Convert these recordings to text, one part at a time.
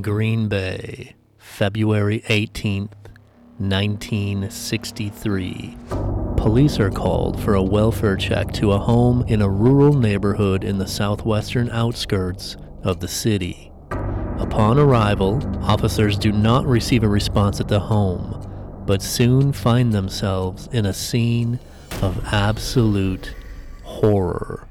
Green Bay, February 18th, 1963. Police are called for a welfare check to a home in a rural neighborhood in the southwestern outskirts of the city. Upon arrival, officers do not receive a response at the home, but soon find themselves in a scene of absolute horror.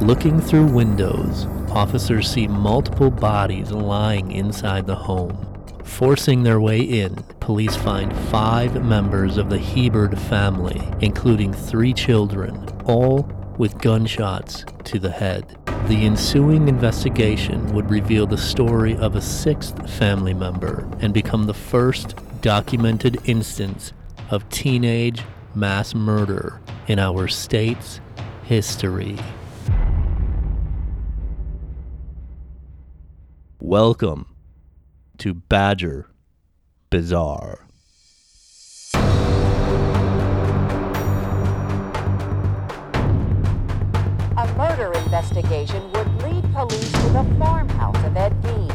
Looking through windows, officers see multiple bodies lying inside the home. Forcing their way in, police find five members of the Hebard family, including three children, all with gunshots to the head. The ensuing investigation would reveal the story of a sixth family member and become the first documented instance of teenage mass murder in our state's history. Welcome to Badger Bizarre. A murder investigation would lead police to the farmhouse of Ed Gein.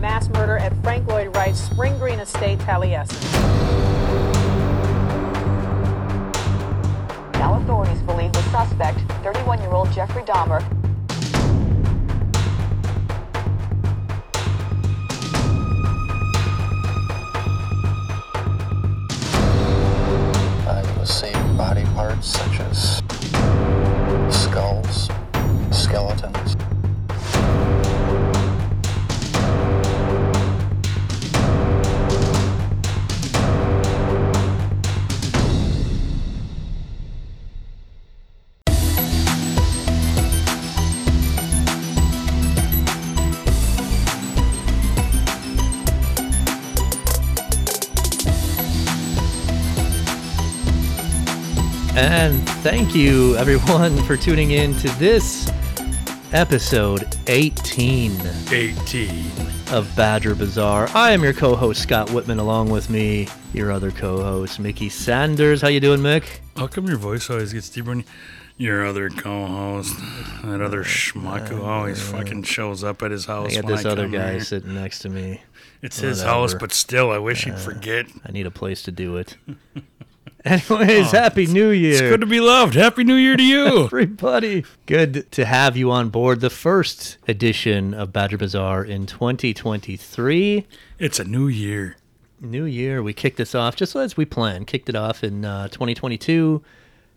Mass murder at Frank Lloyd Wright's Spring Green Estate, Taliesin. Now authorities believe the suspect, 31-year-old Jeffrey Dahmer, parts such as skulls, skeletons. And thank you, everyone, for tuning in to this episode 18 18. of Badger Bizarre. I am your co-host Scott Whitman, along with me, your other co-host Mickey Sanders. How you doing, Mick? How come your voice always gets deeper when your other co-host, that other schmuck who always fucking shows up at his house? I got this I other guy here? sitting next to me. It's his house, but still, I wish he'd uh, forget. I need a place to do it. Anyways, Happy New Year. It's good to be loved. Happy New Year to you. everybody. Good to have you on board the first edition of Badger Bizarre in 2023. it's a new year. New year, we kicked this off just as we planned. Kicked it off in uh, 2022,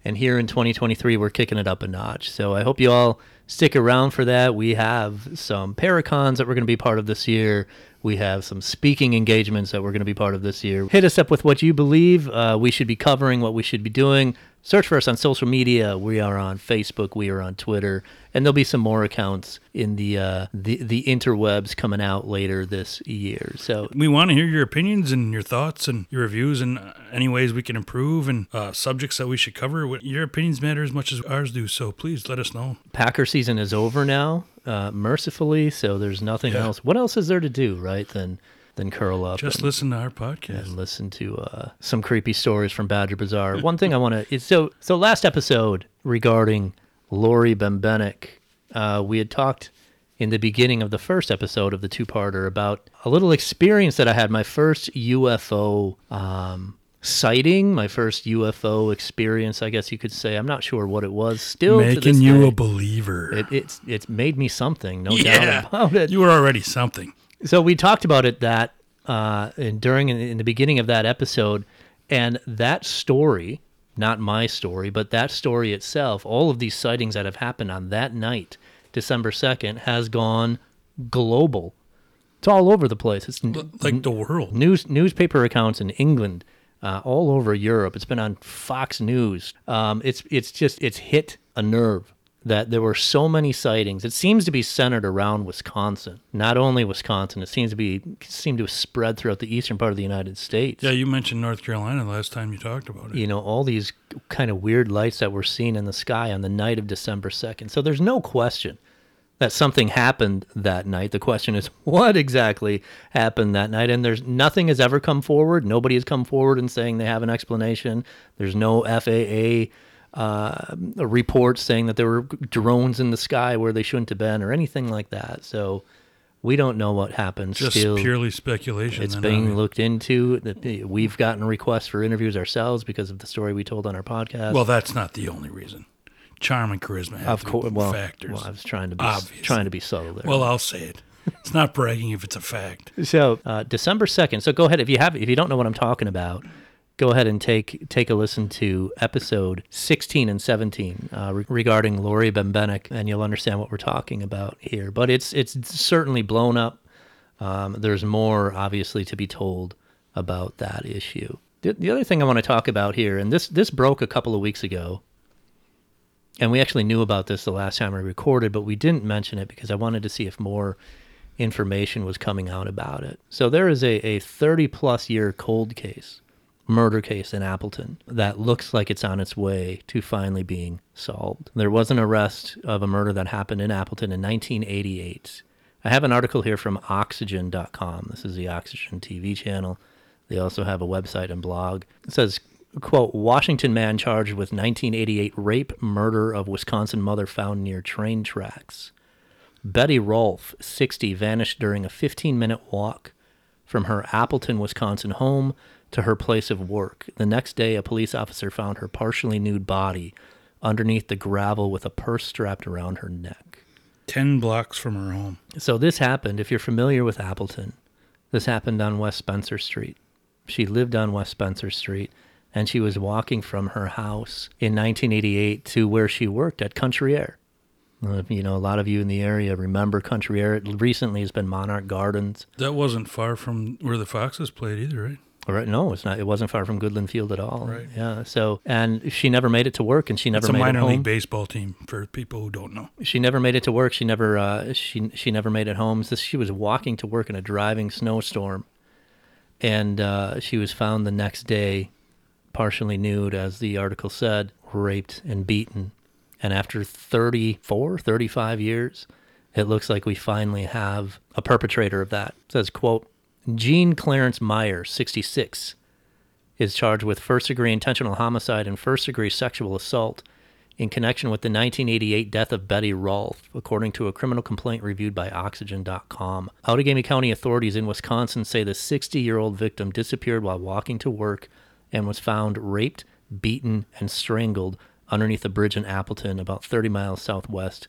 and here in 2023, we're kicking it up a notch. So I hope you all stick around for that. We have some Paracons that we're going to be part of this year. We have some speaking engagements that we're going to be part of this year. Hit us up with what you believe uh, we should be covering, what we should be doing. Search for us on social media. We are on Facebook. We are on Twitter, and there'll be some more accounts in the uh, the the interwebs coming out later this year. So We want to hear your opinions and your thoughts and your reviews and uh, any ways we can improve and uh, subjects that we should cover. What- Your opinions matter as much as ours do, so please let us know. Packer season is over now, uh, mercifully. So there's nothing Yeah. else. What else is there to do, right? Than than curl up Just and, listen to our podcast. and listen to uh, some creepy stories from Badger Bizarre. One thing I want to is so so last episode regarding Laurie Bembenek, uh, we had talked in the beginning of the first episode of the two-parter about a little experience that I had. My first UFO um, sighting, my first UFO experience, I guess you could say. I'm not sure what it was. Still, Making you day. a believer. It, it's it's made me something, no yeah, doubt about it. you were already something. So we talked about it that uh, in, during in the beginning of that episode, and that story, not my story, but that story itself, all of these sightings that have happened on that night, December second, has gone global. It's all over the place. It's n- Like the world. news newspaper accounts in England, uh, all over Europe. It's been on Fox News. Um, it's it's just it's hit a nerve that there were so many sightings. It seems to be centered around Wisconsin. Not only Wisconsin, it seems to be seem to have spread throughout the eastern part of the United States. Yeah, you mentioned North Carolina last time you talked about it. You know, all these kind of weird lights that we're seeing in the sky on the night of December 2nd. So there's no question that something happened that night. The question is, what exactly happened that night? And there's nothing has ever come forward. Nobody has come forward and saying they have an explanation. There's no FAA uh, report saying that there were drones in the sky where they shouldn't have been or anything like that. So we don't know what happened. Just Still, purely speculation. it's being I mean. looked into. That- We've gotten requests for interviews ourselves because of the story we told on our podcast. Well, that's not the only reason. Charm and charisma have of course, well, factors. well, I was trying to be Obviously. trying to be subtle there. Well, I'll say it. It's not bragging if it's a fact. So uh, December second. So go ahead if you have if you don't know what I'm talking about, go ahead and take take a listen to episode 16 and 17 uh, re- regarding Laurie Bembenek, and you'll understand what we're talking about here. But it's it's certainly blown up. Um, there's more obviously to be told about that issue. The, the other thing I want to talk about here, and this this broke a couple of weeks ago, and we actually knew about this the last time we recorded, but we didn't mention it because I wanted to see if more information was coming out about it. So there is a, a 30 plus year cold case, murder case in Appleton that looks like it's on its way to finally being solved. There was an arrest of a murder that happened in Appleton in 1988. I have an article here from oxygen.com. This is the Oxygen TV channel. They also have a website and blog. It says, quote, Washington man charged with 1988 rape murder of Wisconsin mother found near train tracks. Betty Rolfe, 60, vanished during a 15 minute walk from her Appleton, Wisconsin home to her place of work. The next day, a police officer found her partially nude body underneath the gravel with a purse strapped around her neck. 10 blocks from her home. So this happened, if you're familiar with Appleton, this happened on West Spencer Street. She lived on West Spencer Street and she was walking from her house in 1988 to where she worked at Country Air. Uh, You know, a lot of you in the area remember Country Air. Recently, It recently has been Monarch Gardens. That wasn't far from where the Foxes played either, right? Right, no, it's not. It wasn't far from Goodland Field at all. Right. Yeah. So, and she never made it to work, and she never It's a made minor it home. league baseball team for people who don't know. she never made it to work. She never uh, she she never made it home. So she was walking to work in a driving snowstorm, and uh, she was found the next day, partially nude, as the article said, raped and beaten. And after 34, 35 years, it looks like we finally have a perpetrator of that. It says, quote, Gene Clarence Meyer, 66, is charged with first degree intentional homicide and first degree sexual assault in connection with the 1988 death of Betty Rolfe, according to a criminal complaint reviewed by Oxygen.com. Outagamie County authorities in Wisconsin say the 60 year old victim disappeared while walking to work and was found raped, beaten, and strangled underneath a bridge in Appleton, about 30 miles southwest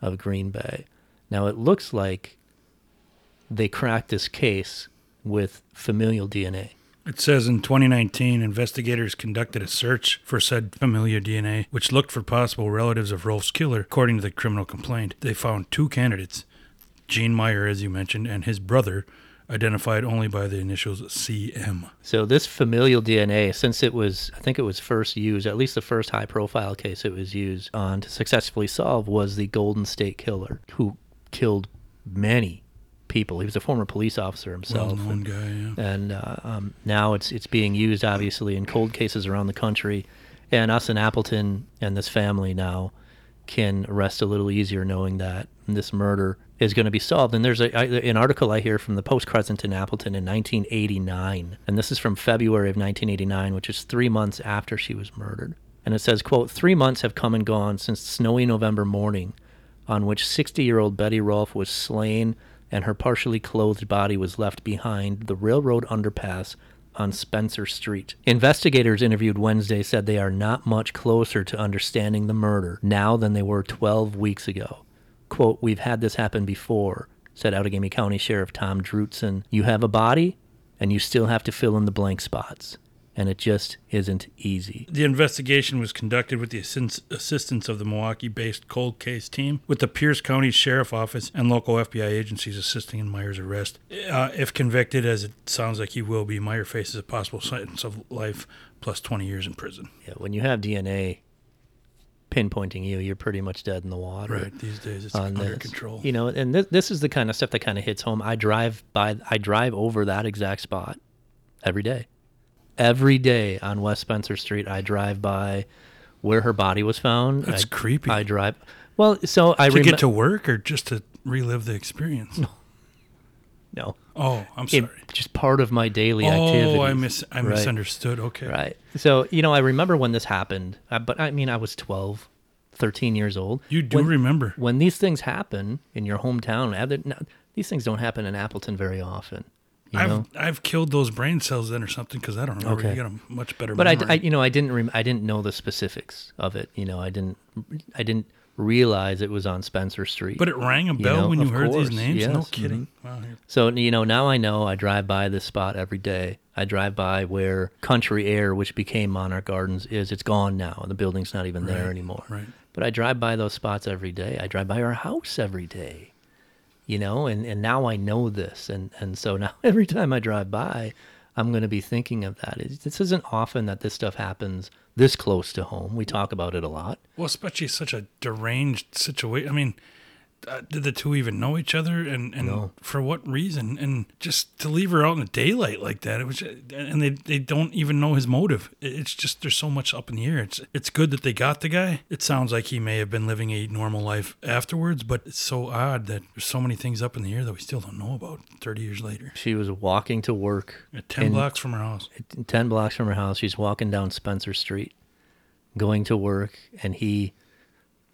of Green Bay. Now, it looks like they cracked this case with familial DNA. It says in 2019, investigators conducted a search for said familial DNA, which looked for possible relatives of Rolfe's killer. According to the criminal complaint, they found two candidates Gene Meyer, as you mentioned, and his brother, identified only by the initials CM. So this familial DNA, since it was, I think it was first used, at least the first high-profile case it was used on to successfully solve was the Golden State Killer, who killed many people. He was a former police officer himself, known and, guy, yeah. and uh, um, now it's it's being used obviously in cold cases around the country. And us in Appleton and this family now can rest a little easier knowing that this murder is going to be solved. And there's a, I, an article I hear from the Post Crescent in Appleton in 1989, and this is from February of 1989, which is three months after she was murdered. And it says, "quote Three months have come and gone since snowy November morning, on which 60-year-old Betty Rolfe was slain and her partially clothed body was left behind the railroad underpass." On Spencer Street. Investigators interviewed Wednesday said they are not much closer to understanding the murder now than they were 12 weeks ago. Quote, We've had this happen before, said Outagamie County Sheriff Tom Drutson. You have a body, and you still have to fill in the blank spots. And it just isn't easy. The investigation was conducted with the assistance of the Milwaukee based cold case team, with the Pierce County Sheriff Office and local FBI agencies assisting in Meyer's arrest. Uh, if convicted, as it sounds like he will be, Meyer faces a possible sentence of life plus 20 years in prison. Yeah, when you have DNA pinpointing you, you're pretty much dead in the water. Right. These days it's under this. control. You know, and this, this is the kind of stuff that kind of hits home. I drive by, I drive over that exact spot every day. Every day on West Spencer Street, I drive by where her body was found. That's I, creepy. I drive. Well, so I to remember. get to work or just to relive the experience? No. No. Oh, I'm It- sorry. just part of my daily activity. oh, I mis I Right. misunderstood. Okay. Right. So, you know, I remember when this happened, uh, but I mean, I was 12, 13 years old. You do When- remember. When these things happen in your hometown, these things don't happen in Appleton very often. You I've know? I've killed those brain cells then or something because I don't remember. Okay. You got a much better but I. I, you know, I didn't, rem- I didn't know the specifics of it. You know, I didn't, I didn't realize it was on Spencer Street. but it rang a bell know, when you of heard course, these names. No yes, mm-hmm. kidding. Wow. So you know now I know I drive by this spot every day. I drive by where Country Air, which became Monarch Gardens, is. It's gone now. The building's not even there anymore. right. But I drive by those spots every day. I drive by our house every day. You know, and, and now I know this, and and so now every time I drive by, I'm going to be thinking of that. It, this isn't often that this stuff happens this close to home. We talk about it a lot. Well, especially such a deranged situation. I mean, uh, did the two even know each other, and and No. for what reason? And just to leave her out in the daylight like that, it was, and they they don't even know his motive. It's just there's so much up in the air. It's it's good that they got the guy. It sounds like he may have been living a normal life afterwards, but it's so odd that there's so many things up in the air that we still don't know about 30 years later. She was walking to work At 10 in- blocks from her house. 10 blocks from her house. She's walking down Spencer Street, going to work, and he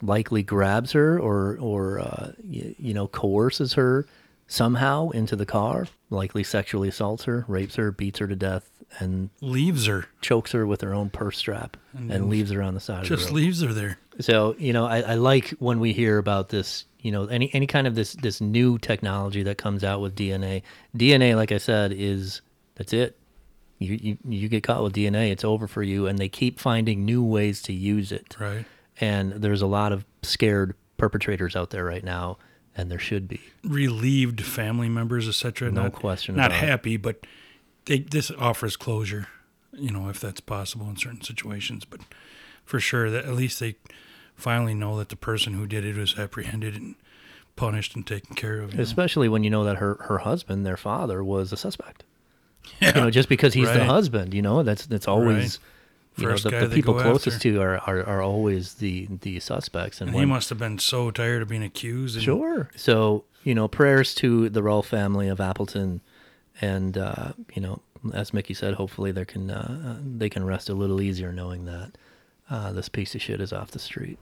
likely grabs her or, or uh, you, you know, coerces her somehow into the car, likely sexually assaults her, rapes her, beats her to death, and Leaves her. chokes her with her own purse strap and, leaves her on the side of the Just road. leaves her there. So you know, I, I like when we hear about this. You know, any any kind of this this new technology that comes out with DNA. DNA, like I said, is that's it. You you you get caught with DNA, it's over for you. And they keep finding new ways to use it. Right. And there's a lot of scared perpetrators out there right now, and there should be. relieved family members, etc. No not, question Not about it. happy, but they, this offers closure. You know, if that's possible in certain situations, but for sure that at least they finally know that the person who did it was apprehended and punished and taken care of. you know? Especially when you know that her her husband, their father, was a suspect. Yeah. You know, just because he's the husband, you know, that's that's always. You know, the, the people closest after. to are, are, are always the the suspects, and And he must have been so tired of being accused. And Sure. So, you know, prayers to the Rull family of Appleton. And, uh, you know, as Mickey said, hopefully they can, uh, they can rest a little easier knowing that uh, this piece of shit is off the street.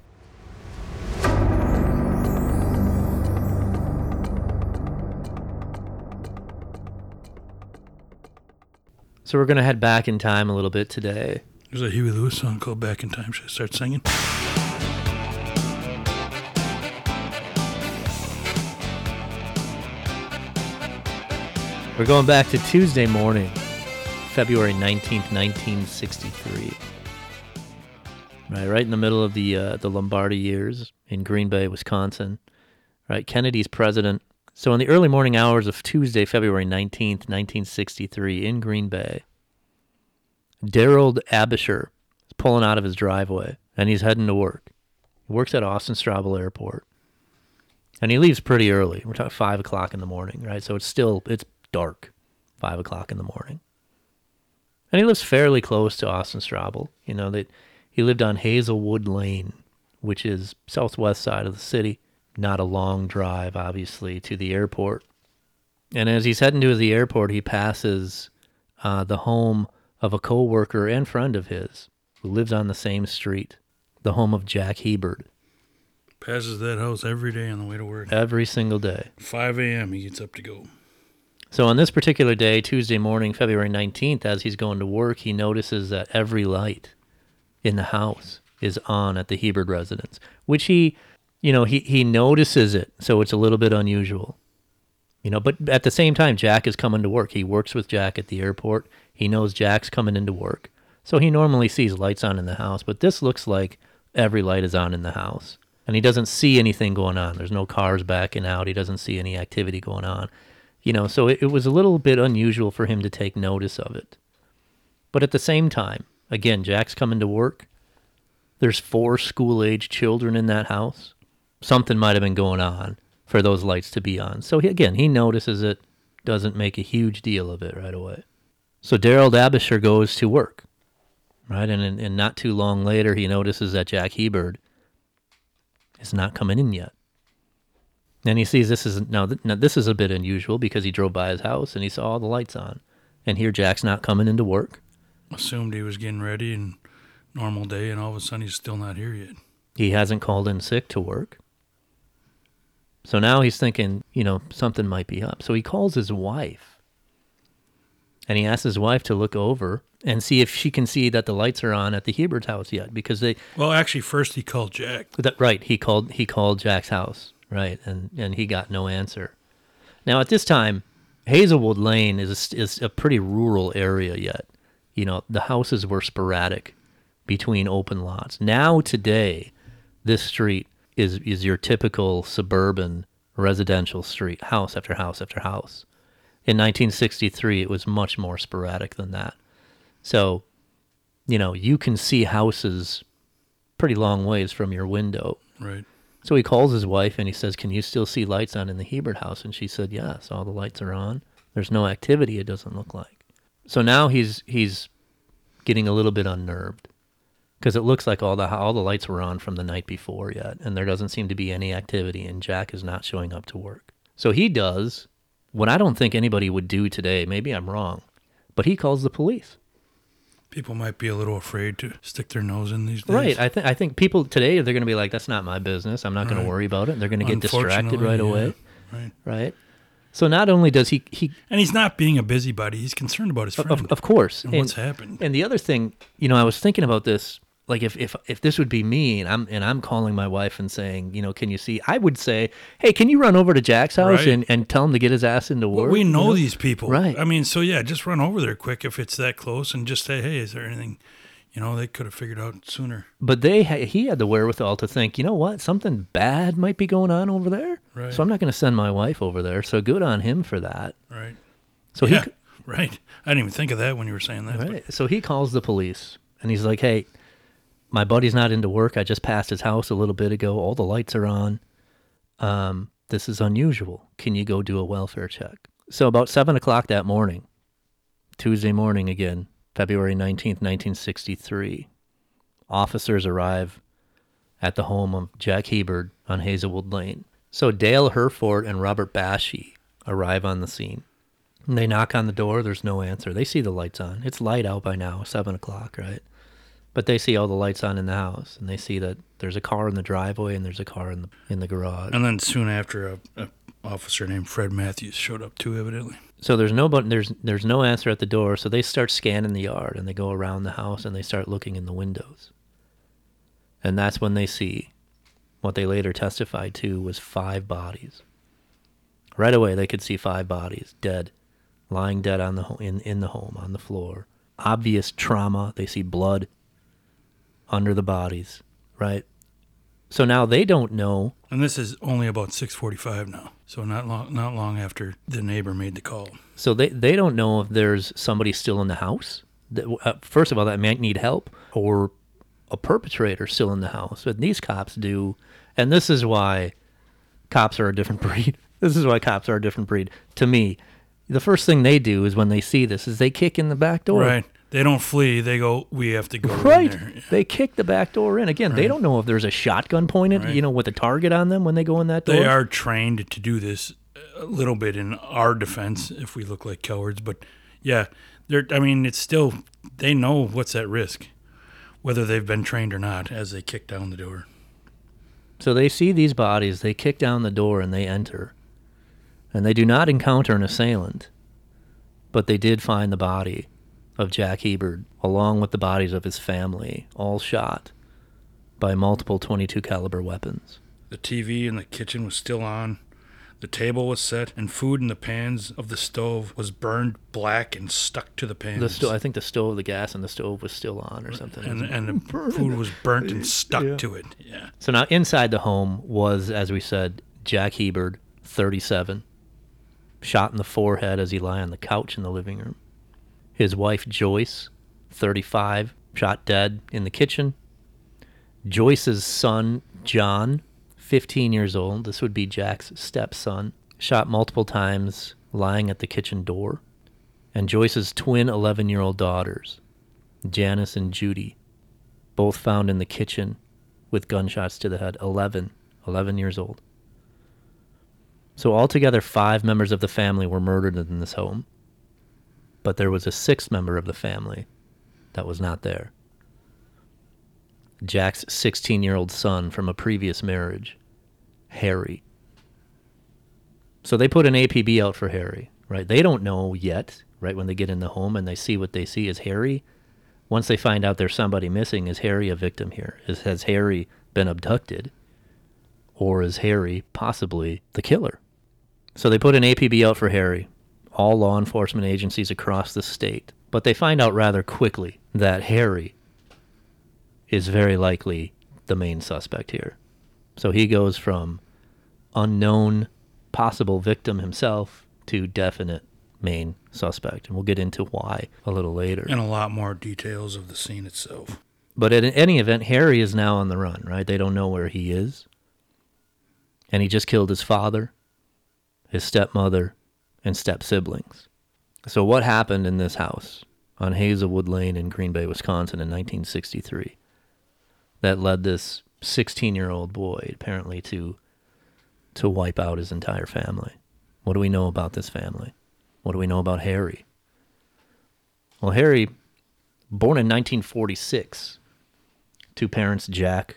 So we're going to head back in time a little bit today. There's a Huey Lewis song called "Back in Time." Should I start singing? We're going back to Tuesday morning, February 19th, 1963. Right, right in the middle of the uh, the Lombardi years in Green Bay, Wisconsin. Right, Kennedy's president. So in the early morning hours of Tuesday, February 19th, 1963 in Green Bay, Daryl Abisher is pulling out of his driveway and he's heading to work. He works at Austin Straubel Airport. And he leaves pretty early. We're talking five o'clock in the morning, right? So it's still it's dark, five o'clock in the morning. And he lives fairly close to Austin Straubel. You know that he lived on Hazelwood Lane, which is southwest side of the city. Not a long drive, obviously, to the airport. And as he's heading to the airport, he passes uh, the home of a co worker and friend of his who lives on the same street, the home of Jack Hebard. Passes that house every day on the way to work. Every single day. 5 a.m. He gets up to go. So on this particular day, Tuesday morning, February 19th, as he's going to work, he notices that every light in the house is on at the Hebard residence, which he, you know, he, he notices it. So it's a little bit unusual. You know, but at the same time, Jack is coming to work. He works with Jack at the airport. He knows Jack's coming into work. So he normally sees lights on in the house, but this looks like every light is on in the house. And he doesn't see anything going on. There's no cars backing out. He doesn't see any activity going on. You know, so it, it was a little bit unusual for him to take notice of it. But at the same time, again, Jack's coming to work. There's four school age children in that house. Something might have been going on for those lights to be on. So he, again, he notices it, doesn't make a huge deal of it right away. So Daryl Dabisher goes to work, right? And, and not too long later, he notices that Jack Hebard is not coming in yet. And he sees this is now, now this is a bit unusual because he drove by his house and he saw all the lights on, and here Jack's not coming into work. Assumed he was getting ready and normal day, and all of a sudden he's still not here yet. He hasn't called in sick to work. So now he's thinking, you know, something might be up. So he calls his wife. And he asks his wife to look over and see if she can see that the lights are on at the Hebard house yet because they Well, actually, first he called Jack. that right, he called he called Jack's house, right? And and he got no answer. Now at this time, Hazelwood Lane is is a pretty rural area yet. You know, the houses were sporadic between open lots. Now today, this street is is your typical suburban residential street, house after house after house. In 1963, it was much more sporadic than that. So, you know, you can see houses pretty long ways from your window. Right. So he calls his wife and he says, "Can you still see lights on in the Hebard house?" And she said, "Yes, all the lights are on. There's no activity. It doesn't look like." So now he's he's getting a little bit unnerved because it looks like all the all the lights were on from the night before yet, and there doesn't seem to be any activity, and Jack is not showing up to work. So he does what I don't think anybody would do today. Maybe I'm wrong, but he calls the police. People might be a little afraid to stick their nose in these days. Right. I think I think people today they're going to be like, "That's not my business. I'm not going Right. to worry about it." They're going to get distracted right yeah. away. Right. Right. So not only does he he And he's not being a busybody. He's concerned about his friend of, of course and what's happened. And the other thing, you know, I was thinking about this. Like if, if if this would be me and I'm and I'm calling my wife and saying, you know, can you see? I would say, hey, can you run over to Jack's house Right. and, and tell him to get his ass into Well, work? we you know, these people. Right. I mean, so yeah, just run over there quick if it's that close and just say, hey, is there anything, you know, they could have figured out sooner. But they he had the wherewithal to think, you know what, something bad might be going on over there. Right. So I'm not going to send my wife over there. So good on him for that. Right. So yeah. he Right. I didn't even think of that when you were saying that. but- So he calls the police and he's like, "Hey, my buddy's not into work. I just passed his house a little bit ago. All the lights are on. Um, this is unusual. Can you go do a welfare check?" So about seven o'clock that morning, Tuesday morning again, February nineteenth, nineteen sixty-three, officers arrive at the home of Jack Hebard on Hazelwood Lane. So Dale Herford and Robert Bashy arrive on the scene. And they knock on the door. There's no answer. They see the lights on. It's light out by now, seven o'clock, right? But they see all the lights on in the house, and they see that there's a car in the driveway and there's a car in the in the garage. And then soon after, a, a officer named Fred Matthews showed up too, evidently. So there's no but there's there's no answer at the door. So they start scanning the yard and they go around the house and they start looking in the windows. And that's when they see what they later testified to was five bodies. Right away they could see five bodies dead, lying dead on the in in the home on the floor. Obvious trauma. They see blood under the bodies, right? So now they don't know And this is only about 6:45 now, so not long, not long after the neighbor made the call. So they, they don't know if there's somebody still in the house. That, uh, first of all, that might need help, or a perpetrator still in the house. But these cops do, and this is why cops are a different breed. This is why cops are a different breed. To me, the first thing they do is when they see this is they kick in the back door. Right. They don't flee. They go. We have to go. Right. there." Yeah. They kick the back door in. Again, they don't know if there's a shotgun pointed, Right. you know, with a target on them when they go in that door. They are trained to do this a little bit in our defense if we look like cowards, but yeah, they're. I mean, it's still they know what's at risk, whether they've been trained or not, as they kick down the door. So they see these bodies, they kick down the door, and they enter. And they do not encounter an assailant, but they did find the body of Jack Hebard, along with the bodies of his family, all shot by multiple 22 caliber weapons. The TV in the kitchen was still on. The table was set, and food in the pans of the stove was burned black and stuck to the pans. The sto- I think the stove, the gas in the stove was still on or something. and and the food was burnt and stuck to it. Yeah. So now inside the home was, as we said, Jack Hebard, 37, shot in the forehead as he lay on the couch in the living room. His wife Joyce, 35, shot dead in the kitchen. Joyce's son John, 15 years old, this would be Jack's stepson, shot multiple times lying at the kitchen door. And Joyce's twin 11 year old daughters, Janice and Judy, both found in the kitchen with gunshots to the head 11 11 years old So altogether, five members of the family were murdered in this home. But there was a sixth member of the family that was not there. Jack's 16 year old son from a previous marriage, Harry. So they put an APB out for Harry, right? They don't know yet, right? When they get in the home and they see what they see is Harry. Once they find out there's somebody missing, is Harry a victim here? Is, has Harry been abducted? Or is Harry possibly the killer? So they put an APB out for Harry, all law enforcement agencies across the state. But they find out rather quickly that Harry is very likely the main suspect here. So he goes from unknown possible victim himself to definite main suspect. And we'll get into why a little later. And a lot more details of the scene itself. But in any event, Harry is now on the run, right? They don't know where he is. And he just killed his father, his stepmother, and step siblings. So, what happened in this house on Hazelwood Lane in Green Bay, Wisconsin in 1963 that led this 16 year old boy apparently to, to wipe out his entire family? What do we know about this family? What do we know about Harry? Well, Harry, born in 1946 to parents Jack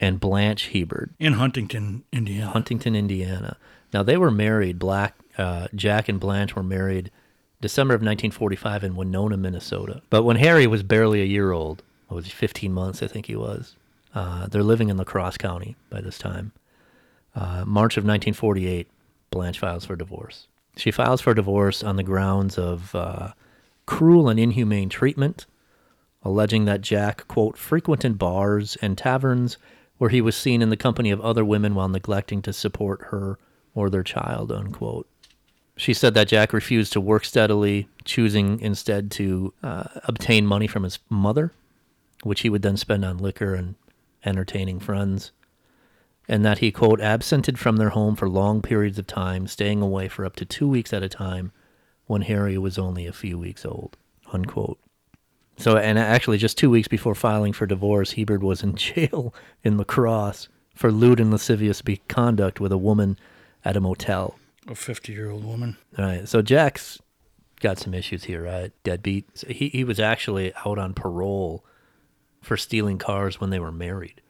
and Blanche Hebard, In Huntington, Indiana. Huntington, Indiana. Now they were married. Black uh, Jack and Blanche were married December of 1945 in Winona, Minnesota. But when Harry was barely a year old, was he, 15 months, I think he was. Uh, they're living in La Crosse County by this time. Uh, March of 1948, Blanche files for divorce. She files for divorce on the grounds of uh, cruel and inhumane treatment, alleging that Jack, quote, frequented bars and taverns where he was seen in the company of other women while neglecting to support her or their child, unquote. She said that Jack refused to work steadily, choosing instead to uh, obtain money from his mother, which he would then spend on liquor and entertaining friends, and that he, quote, absented from their home for long periods of time, staying away for up to two weeks at a time when Harry was only a few weeks old, unquote. So, and actually, just two weeks before filing for divorce, Hebard was in jail in La Crosse for lewd and lascivious conduct with a woman at a motel. A 50 year old woman. All right, so Jack's got some issues here, right? Deadbeat. So He he was actually out on parole for stealing cars when they were married.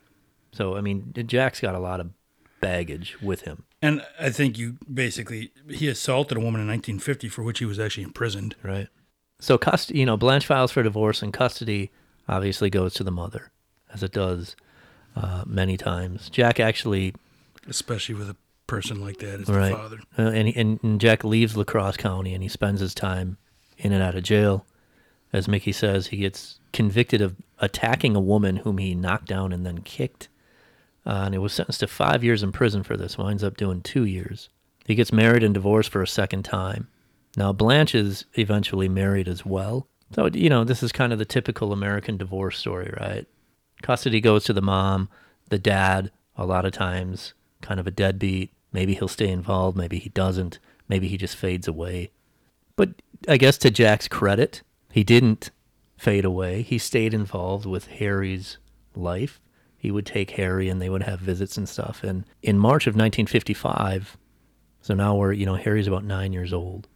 So I mean, Jack's got a lot of baggage with him, And I think you basically, he assaulted a woman in 1950 for which he was actually imprisoned. right? So custody, you know, Blanche files for divorce, and custody obviously goes to the mother, as it does uh, many times. Jack actually especially with a person like that right, the father. Uh, and, and and Jack leaves Lacrosse County, and he spends his time in and out of jail. As Mickey says, he gets convicted of attacking a woman whom he knocked down and then kicked, uh, and he was sentenced to five years in prison for this. Winds up doing two years. He gets married and divorced for a second time. Now Blanche is eventually married as well. So you know this is kind of the typical American divorce story, right? Custody goes to the mom, the dad. A lot of times, kind of a deadbeat. Maybe he'll stay involved. Maybe he doesn't. Maybe he just fades away. But I guess to Jack's credit, he didn't fade away. He stayed involved with Harry's life. He would take Harry and they would have visits and stuff. And in March of 1955, so now we're, you know, Harry's about nine years old,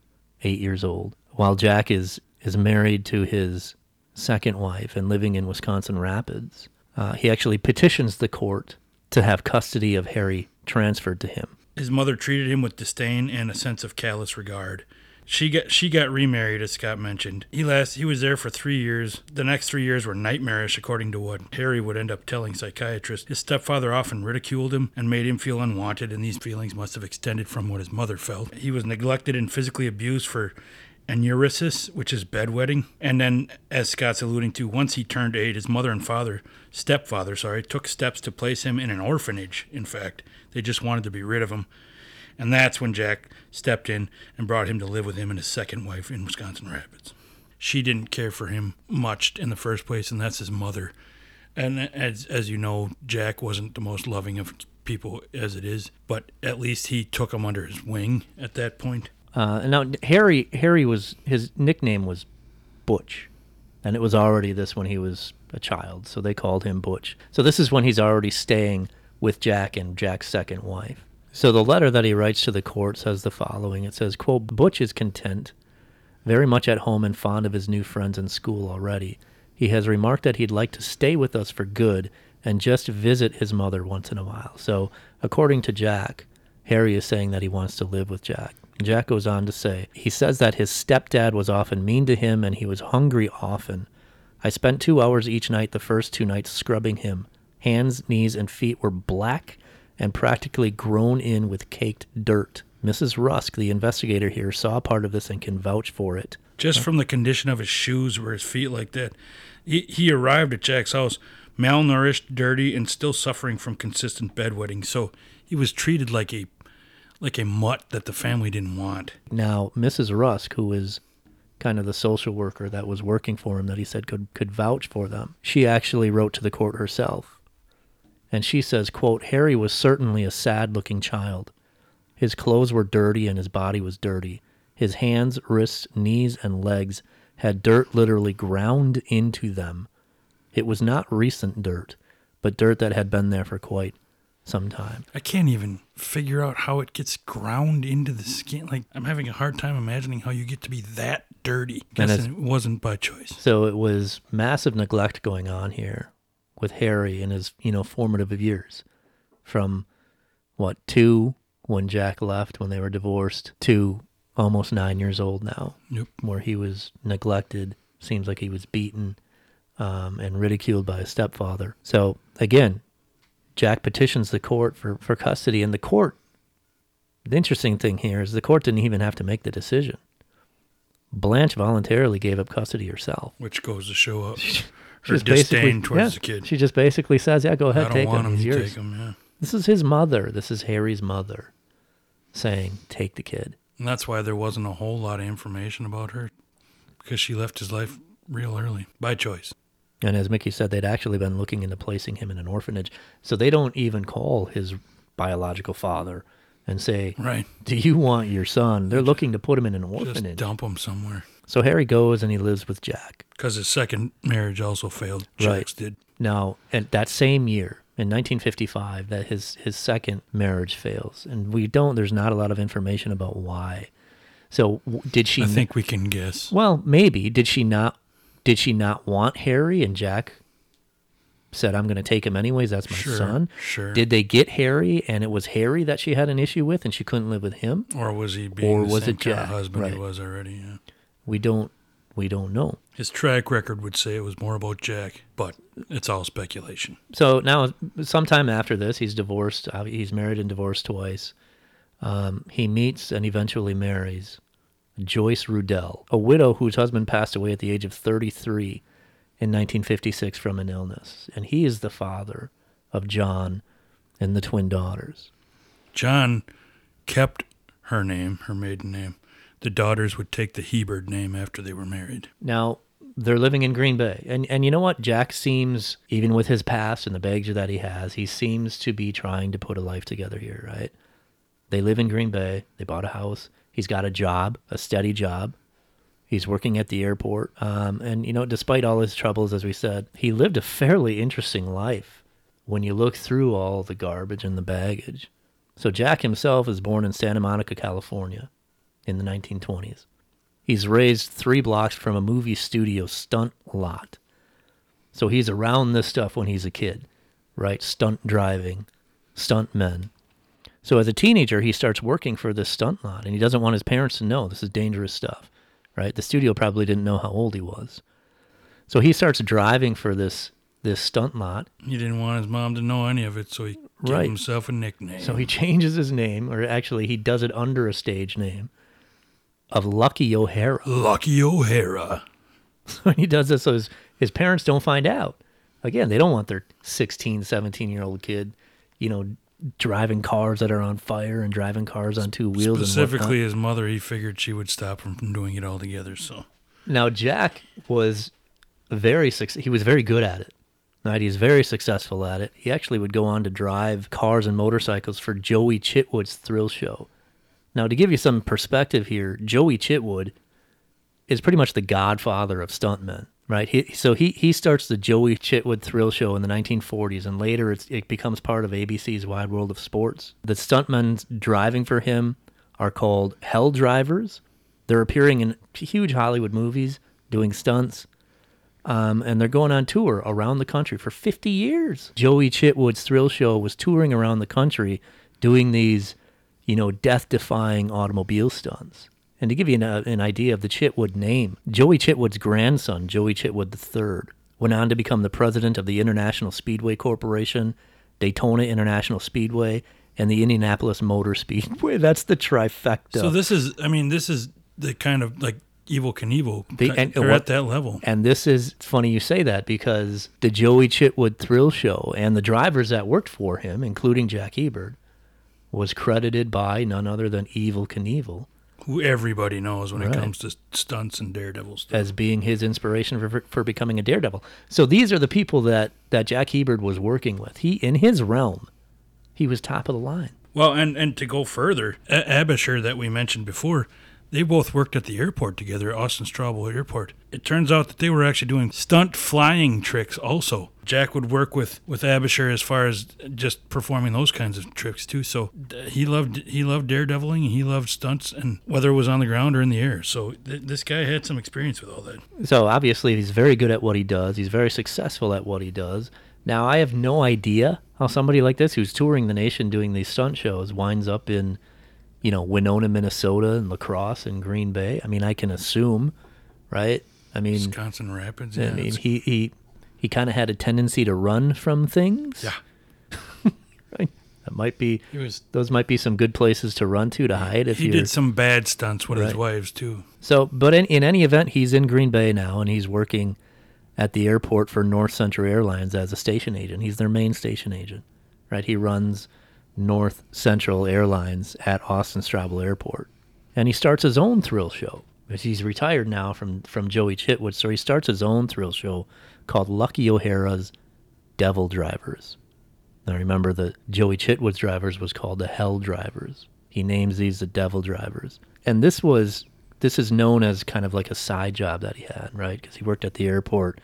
eight years old, while Jack is, is married to his second wife and living in Wisconsin Rapids. Uh, he actually petitions the court to have custody of Harry transferred to him. His mother treated him with disdain and a sense of callous regard. She got she got remarried, as Scott mentioned. He last he was there for three years. The next three years were nightmarish, according to what Harry would end up telling psychiatrists. His stepfather often ridiculed him and made him feel unwanted, and these feelings must have extended from what his mother felt. He was neglected and physically abused for enuresis, which is bedwetting. And then, as Scott's alluding to, once he turned eight, his mother and father, stepfather, sorry, took steps to place him in an orphanage. In fact, they just wanted to be rid of him. And that's when Jack stepped in and brought him to live with him and his second wife in Wisconsin Rapids. She didn't care for him much in the first place, and that's his mother. And as as you know, Jack wasn't the most loving of people as it is, but at least he took him under his wing at that point. Uh, and now Harry, Harry was his nickname was Butch, and it was already this when he was a child, so they called him Butch. So this is when he's already staying with Jack and Jack's second wife. So the letter that he writes to the court says the following. It says, quote, Butch is content, very much at home and fond of his new friends in school already. He has remarked that he'd like to stay with us for good and just visit his mother once in a while. So according to Jack, Harry is saying that he wants to live with Jack. Jack goes on to say, he says that his stepdad was often mean to him and he was hungry often. I spent two hours each night the first two nights scrubbing him. Hands, knees, and feet were black and practically grown in with caked dirt. Mrs. Rusk, the investigator here, saw part of this and can vouch for it. Just from the condition of his shoes or his feet like that. He, he arrived at Jack's house malnourished, dirty, and still suffering from consistent bedwetting. So he was treated like a like a mutt that the family didn't want. Now, Mrs. Rusk, who is kind of the social worker that was working for him that he said could could vouch for them, she actually wrote to the court herself. And she says, quote, Harry was certainly a sad looking child. His clothes were dirty and his body was dirty. His hands, wrists, knees, and legs had dirt literally ground into them. It was not recent dirt, but dirt that had been there for quite some time. I can't even figure out how it gets ground into the skin. Like I'm having a hard time imagining how you get to be that dirty. And Guessing it wasn't by choice. So it was massive neglect going on here with Harry in his, you know, formative years. From what, two when Jack left when they were divorced to almost nine years old now, Yep. where he was neglected, seems like he was beaten um, and ridiculed by his stepfather. So again, Jack petitions the court for, for custody, and the court, the interesting thing here is the court didn't even have to make the decision. Blanche voluntarily gave up custody herself. Which goes to show up her She's disdain basically- towards yeah, the kid. She just basically says, "Yeah, go ahead, take want him. He's yours." take him. Yeah. This is his mother. This is Harry's mother, saying, "Take the kid." And that's why there wasn't a whole lot of information about her, because she left his life real early by choice. And as Mickey said, they'd actually been looking into placing him in an orphanage, so they don't even call his biological father and say, Right. "Do you want your son?" They're looking to put him in an Just orphanage. dump him somewhere. So Harry goes and he lives with Jack. Because his second marriage also failed. Right. Jack's did. Now, at that same year, in 1955, that his his second marriage fails, and we don't. There's not a lot of information about why. So, did she? I think we can guess. Well, maybe did she not? Did she not want Harry and Jack? Said, "I'm going to take him anyways. That's my Sure, son." sure. Did they get Harry, and it was Harry that she had an issue with, and she couldn't live with him? Or was he being Or the was same it kind Jack? of husband Right. he was already? Yeah. We don't. We don't know. His track record would say it was more about Jack, but it's all speculation. So now, sometime after this, he's divorced. Uh, He's married and divorced twice. Um, he meets and eventually marries Joyce Rudell, a widow whose husband passed away at the age of 33 in 1956 from an illness. And he is the father of John and the twin daughters. John kept her name, her maiden name. The daughters would take the Hebard name after they were married. Now, they're living in Green Bay. And and you know what? Jack seems, even with his past and the baggage that he has, he seems to be trying to put a life together here, right? They live in Green Bay. They bought a house. He's got a job, a steady job. He's working at the airport. Um, and, you know, despite all his troubles, as we said, he lived a fairly interesting life when you look through all the garbage and the baggage. So, Jack himself is born in Santa Monica, California in the 1920s. He's raised three blocks from a movie studio stunt lot. So he's around this stuff when he's a kid, right? Stunt driving, stunt men. So as a teenager, he starts working for this stunt lot and he doesn't want his parents to know this is dangerous stuff, right? The studio probably didn't know how old he was. So he starts driving for this this stunt lot. He didn't want his mom to know any of it, so he gave Right. himself a nickname. So he changes his name, or actually he does it under a stage name of Lucky O'Hara. Lucky O'Hara. when he does this so his, his parents don't find out again they don't want their 16 17 year old kid you know driving cars that are on fire and driving cars on two wheels Specifically, his mother, he figured she would stop him from doing it altogether. So now jack was very suc- he was very good at it right he's very successful at it he actually would go on to drive cars and motorcycles for joey chitwood's thrill show now to give you some perspective here joey chitwood is pretty much the godfather of stuntmen right? He, so he, he starts the Joey Chitwood Thrill Show in the 1940s, and later it becomes part of ABC's Wide World of Sports. The stuntmen driving for him are called Hell Drivers. They're appearing in huge Hollywood movies, doing stunts, um, and they're going on tour around the country for 50 years. Joey Chitwood's Thrill Show was touring around the country doing these, you know, death defying automobile stunts. And to give you an, uh, an idea of the Chitwood name, Joey Chitwood's grandson, Joey Chitwood III, went on to become the president of the International Speedway Corporation, Daytona International Speedway, and the Indianapolis Motor Speedway. That's the trifecta. So this is, I mean, this is the kind of like Evil Knievel. The- and- they're what- at that level. And this is funny you say that because the Joey Chitwood Thrill Show and the drivers that worked for him, including Jack Hebard, was credited by none other than Evil Knievel Who everybody knows when Right. it comes to stunts and daredevil stuff. as being his inspiration for, for becoming a daredevil. So these are the people that, that Jack Hebard was working with. He in his realm, he was top of the line. Well, and and to go further, A- Abisher that we mentioned before, they both worked at the airport together, Austin Straubel Airport. It turns out that they were actually doing stunt flying tricks also. Jack would work with with Abisher as far as just performing those kinds of tricks too. So he loved he loved daredeviling and he loved stunts and whether it was on the ground or in the air. So th- this guy had some experience with all that. So obviously he's very good at what he does. He's very successful at what he does. Now I have no idea how somebody like this who's touring the nation doing these stunt shows winds up in, you know, Winona, Minnesota and La Crosse and Green Bay. I mean, I can assume, right? I mean, Wisconsin Rapids. Yeah, I mean, he he he kind of had a tendency to run from things. yeah. right? That might be He was those might be some good places to run to to hide if he you're did some bad stunts with his wives too. So, but in, in any event, he's in Green Bay now, and he's working at the airport for North Central Airlines as a station agent. He's their main station agent, right? He runs North Central Airlines at Austin Straubel Airport, and he starts his own thrill show. Because He's retired now from from Joey Chitwood, so he starts his own thrill show called Lucky O'Hara's Devil Drivers. Now remember that Joey Chitwood's drivers was called the Hell Drivers. He names these the Devil Drivers. And this was this is known as kind of like a side job that he had, right? Because he worked at the airport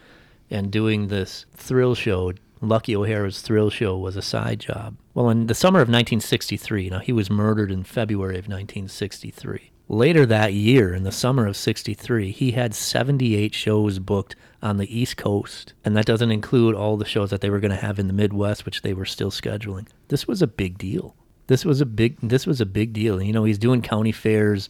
and doing this thrill show, Lucky O'Hara's thrill show was a side job. Well, in the summer of 1963, now he was murdered in February of 1963. Later that year, in the summer of 63, he had 78 shows booked on the East Coast. And that doesn't include all the shows that they were going to have in the Midwest, which they were still scheduling. This was a big deal. This was a big this was a big deal. You know, he's doing county fairs,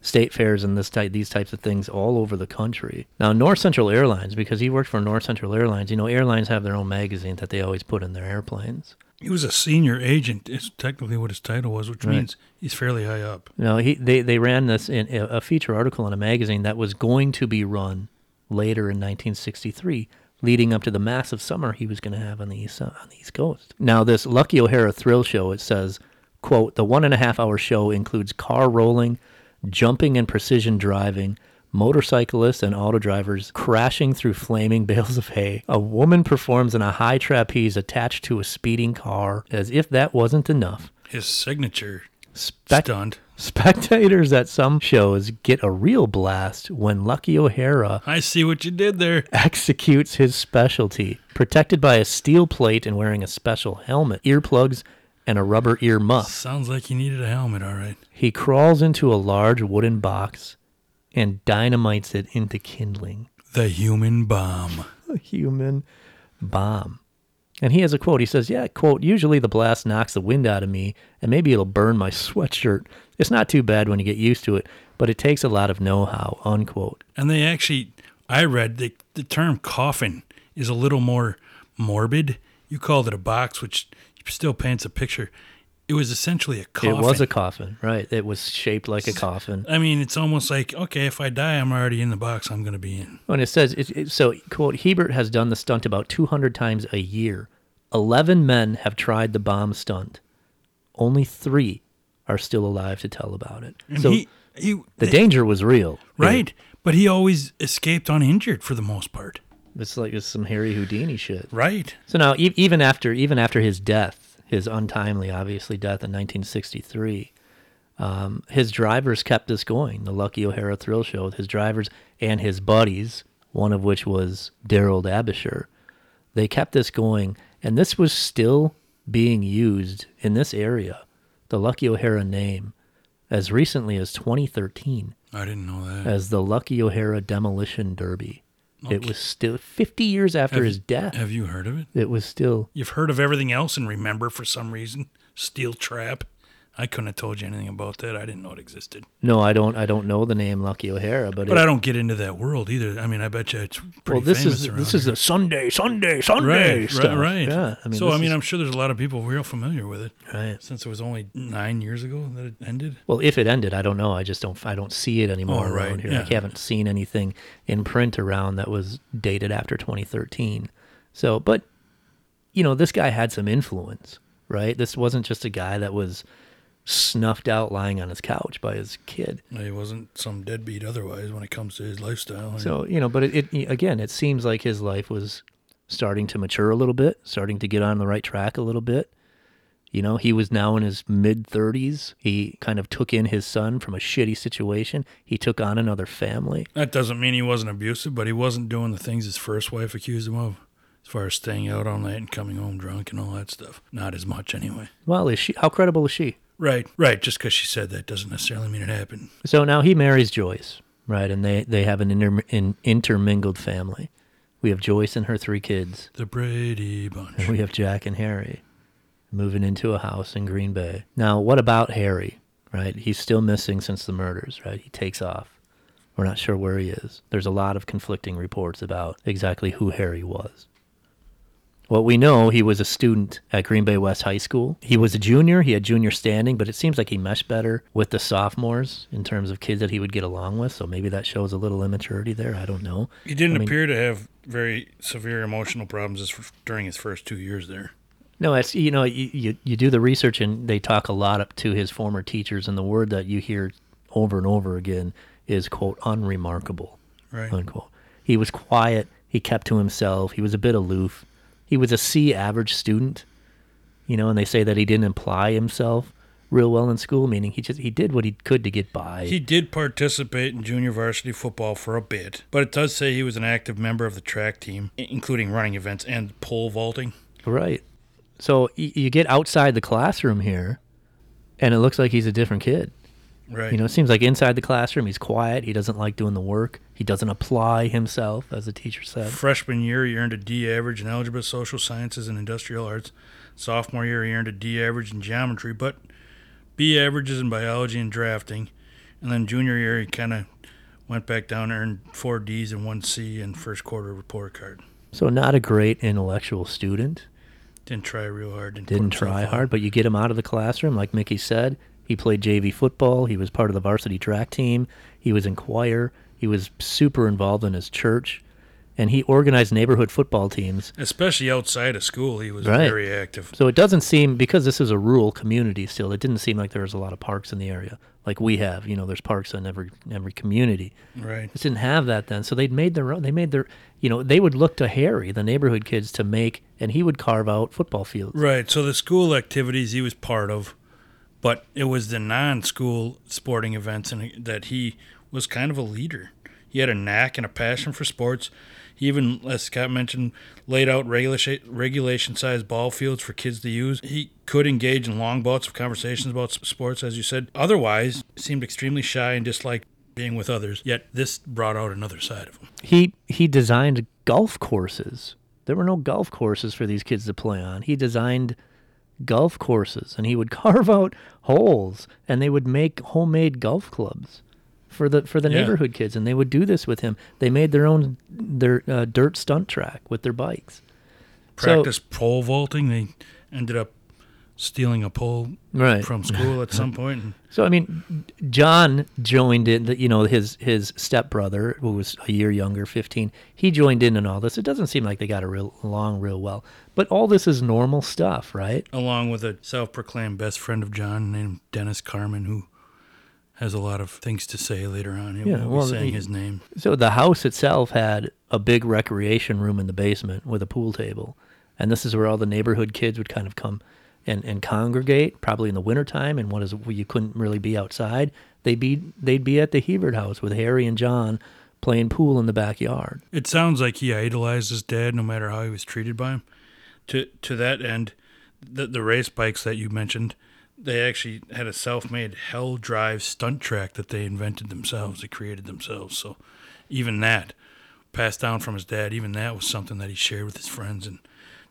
state fairs and this type these types of things all over the country. Now North Central Airlines, because he worked for North Central Airlines, you know, airlines have their own magazine that they always put in their airplanes. He was a senior agent. Is technically what his title was, which Right. means he's fairly high up. No, he they, they ran this in a a feature article in a magazine that was going to be run later in 1963, leading up to the massive summer he was going to have on the east on the East Coast. Now, this Lucky O'Hara thrill show, it says, "quote The one and a half hour show includes car rolling, jumping, and precision driving." Motorcyclists and auto drivers crashing through flaming bales of hay. A woman performs in a high trapeze attached to a speeding car. As if that wasn't enough, His signature Spec- stunt. Spectators at some shows get a real blast when Lucky O'Hara I see what you did there. executes his specialty. Protected by a steel plate and wearing a special helmet, earplugs, and a rubber ear muff, Sounds like he needed a helmet, all right. he crawls into a large wooden box and dynamites it into kindling. The human bomb. The human bomb. And he has a quote. He says, Yeah, quote, usually the blast knocks the wind out of me and maybe it'll burn my sweatshirt. It's not too bad when you get used to it, but it takes a lot of know how, unquote. And they actually, I read the, the term coffin is a little more morbid. You called it a box, which still paints a picture. It was essentially a coffin. It was a coffin, right? It was shaped like a coffin. I mean, it's almost like, okay, if I die, I'm already in the box I'm going to be in. And it says, it, it, so, quote, Hebard has done the stunt about 200 times a year. 11 men have tried the bomb stunt. Only three are still alive to tell about it. And so he, he, the eh, danger was real. right. But he always escaped uninjured for the most part. It's like it's some Harry Houdini shit. Right. So now, e- even after even after his death, his untimely, obviously death in 1963, um, his drivers kept this going. The Lucky O'Hara Thrill Show. His drivers and his buddies one of which was Daryl Abisher. They kept this going, and this was still being used in this area, the Lucky O'Hara name, as recently as 2013 I didn't know that. as the Lucky O'Hara Demolition Derby. It was still 50 years after have, his death. Have you heard of it? It was still You've heard of everything else and remember for some reason Steel Trap. I couldn't have told you anything about that. I didn't know it existed. no. I don't. I don't know the name Lucky O'Hara, but, But it, I don't get into that world either. I mean, I bet you it's pretty well, this famous is this is here. a Sunday, Sunday, Sunday right, stuff. right, right. Yeah, I mean, so I mean, is, I'm sure there's a lot of people real familiar with it right. since it was only nine years ago that it ended. Well, if it ended, I don't know. I just don't. I don't see it anymore Oh, right, around here. yeah. I haven't seen anything in print around that was dated after 2013. So, but you know, this guy had some influence, right? This wasn't just a guy that was snuffed out lying on his couch by his kid. He wasn't some deadbeat otherwise when it comes to his lifestyle. So you know, but it, it again, it seems like his life was starting to mature a little bit, starting to get on the right track a little bit. You know, he was now in his mid 30s. He kind of took in his son from a shitty situation. He took on another family. that doesn't mean he wasn't abusive, but he wasn't doing the things his first wife accused him of, as far as staying out all night and coming home drunk and all that stuff. Not as much anyway. Well, is she? How credible is she? Right, right. Just because she said that doesn't necessarily mean it happened. So now he marries Joyce, right? And they they have an, inter, an intermingled family. We have Joyce and her three kids. The Brady Bunch. And we have Jack and Harry moving into a house in Green Bay. Now, what about Harry? Right? He's still missing since the murders, right? He takes off. We're not sure where he is. There's a lot of conflicting reports about exactly who Harry was. What we know, he was a student at Green Bay West High School. He was a junior, he had junior standing, but it seems like he meshed better with the sophomores in terms of kids that he would get along with. So maybe that shows a little immaturity there. I don't know. He didn't I mean- appear to have very severe emotional problems during his first two years there. No, it's you know you, you you do the research and they talk a lot up to his former teachers, and the word that you hear over and over again is quote unremarkable Right. unquote. He was quiet. He kept to himself. He was a bit aloof. He was a C average student, you know, and they say that he didn't apply himself real well in school, meaning he just he did what he could to get by. He did participate in junior varsity football for a bit, but it does say he was an active member of the track team, including running events and pole vaulting. Right. So you get outside the classroom here, and it looks like he's a different kid. Right. You know, it seems like inside the classroom he's quiet. He doesn't like doing the work. He doesn't apply himself, as the teacher said. Freshman year, he earned a D average in algebra, social sciences, and industrial arts. Sophomore year, he earned a D average in geometry, but B averages in biology and drafting. And then junior year, he kind of went back down, and earned four D's and one C in first quarter report card. So not a great intellectual student. Didn't try real hard. Didn't, Didn't try hard, but you get him out of the classroom, like Mickey said. He played JV football. He was part of the varsity track team. He was in choir. He was super involved in his church, and he organized neighborhood football teams. Especially outside of school, he was Right. very active. So it doesn't seem because this is a rural community still. It didn't seem like there was a lot of parks in the area like we have. You know, there's parks in every every community. Right. Just didn't have that then. So they'd made their own. They made their. You know, they would look to Harry, the neighborhood kids, to make, and he would carve out football fields. Right. So the school activities he was part of, but it was the non-school sporting events and that he was kind of a leader. He had a knack and a passion for sports. He even, as Scott mentioned, laid out regulation regulation-sized ball fields for kids to use. He could engage in long bouts of conversations about sports, as you said. Otherwise, seemed extremely shy and disliked being with others. Yet this brought out another side of him. He he designed golf courses. There were no golf courses for these kids to play on. He designed golf courses, and he would carve out holes, and they would make homemade golf clubs for the for the Yeah. neighborhood kids, and they would do this with him. They made their own their uh, dirt stunt track with their bikes. So- Practice pole vaulting. They ended up stealing a pole Right. from school at some point. So I mean, John joined in. The, you know, his his stepbrother, who was a year younger, fifteen, he joined in in all this. It doesn't seem like they got a real along real well, but all this is normal stuff, right? along with a self-proclaimed best friend of John named Dennis Carmen, who has a lot of things to say later on. He Yeah, won't well, be saying he- his name. So the house itself had a big recreation room in the basement with a pool table, and this is where all the neighborhood kids would kind of come and, and congregate, probably in the wintertime, and what is you couldn't really be outside. They'd be they'd be at the Hebard house with Harry and John playing pool in the backyard. It sounds like he idolized his dad, no matter how he was treated by him. To to that end, the the race bikes that you mentioned, they actually had a self-made Hell Drive stunt track that they invented themselves. They created themselves. So even that, passed down from his dad, even that was something that he shared with his friends and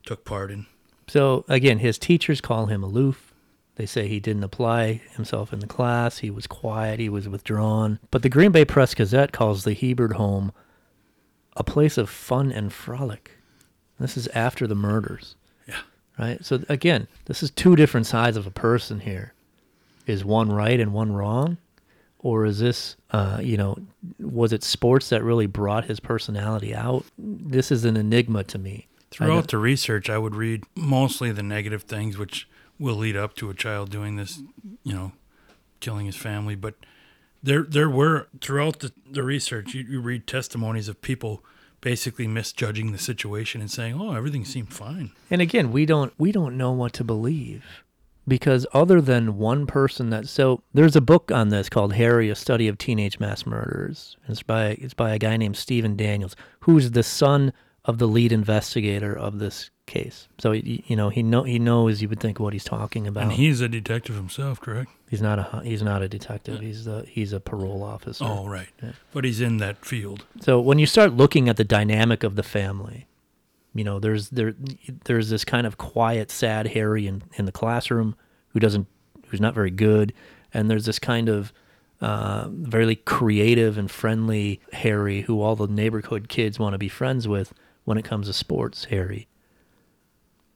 took part in. So again, his teachers call him aloof. They say he didn't apply himself in the class. He was quiet. He was withdrawn. But the Green Bay Press Gazette calls the Hebard home a place of fun and frolic. This is after the murders. Yeah. Right? So again, this is two different sides of a person here. Is one right and one wrong? Or is this, uh, you know, was it sports that really brought his personality out? This is an enigma to me. Throughout the research, I would read mostly the negative things, which will lead up to a child doing this, you know, killing his family. But there, there were throughout the, the research, you, you read testimonies of people basically misjudging the situation and saying, "Oh, everything seemed fine." And again, we don't we don't know what to believe because other than one person that so there's a book on this called Harry: A Study of Teenage Mass Murders. It's by it's by a guy named Stephen Daniels, who's the son of the lead investigator of this case. So you know he know he knows you would think what he's talking about. And he's a detective himself, correct? he's not a he's not a detective. He's the he's a parole officer. Oh, right. But he's in that field. So when you start looking at the dynamic of the family, you know, there's there there's this kind of quiet, sad Harry in, in the classroom who doesn't who's not very good, and there's this kind of uh, very creative and friendly Harry who all the neighborhood kids want to be friends with when it comes to sports. Harry.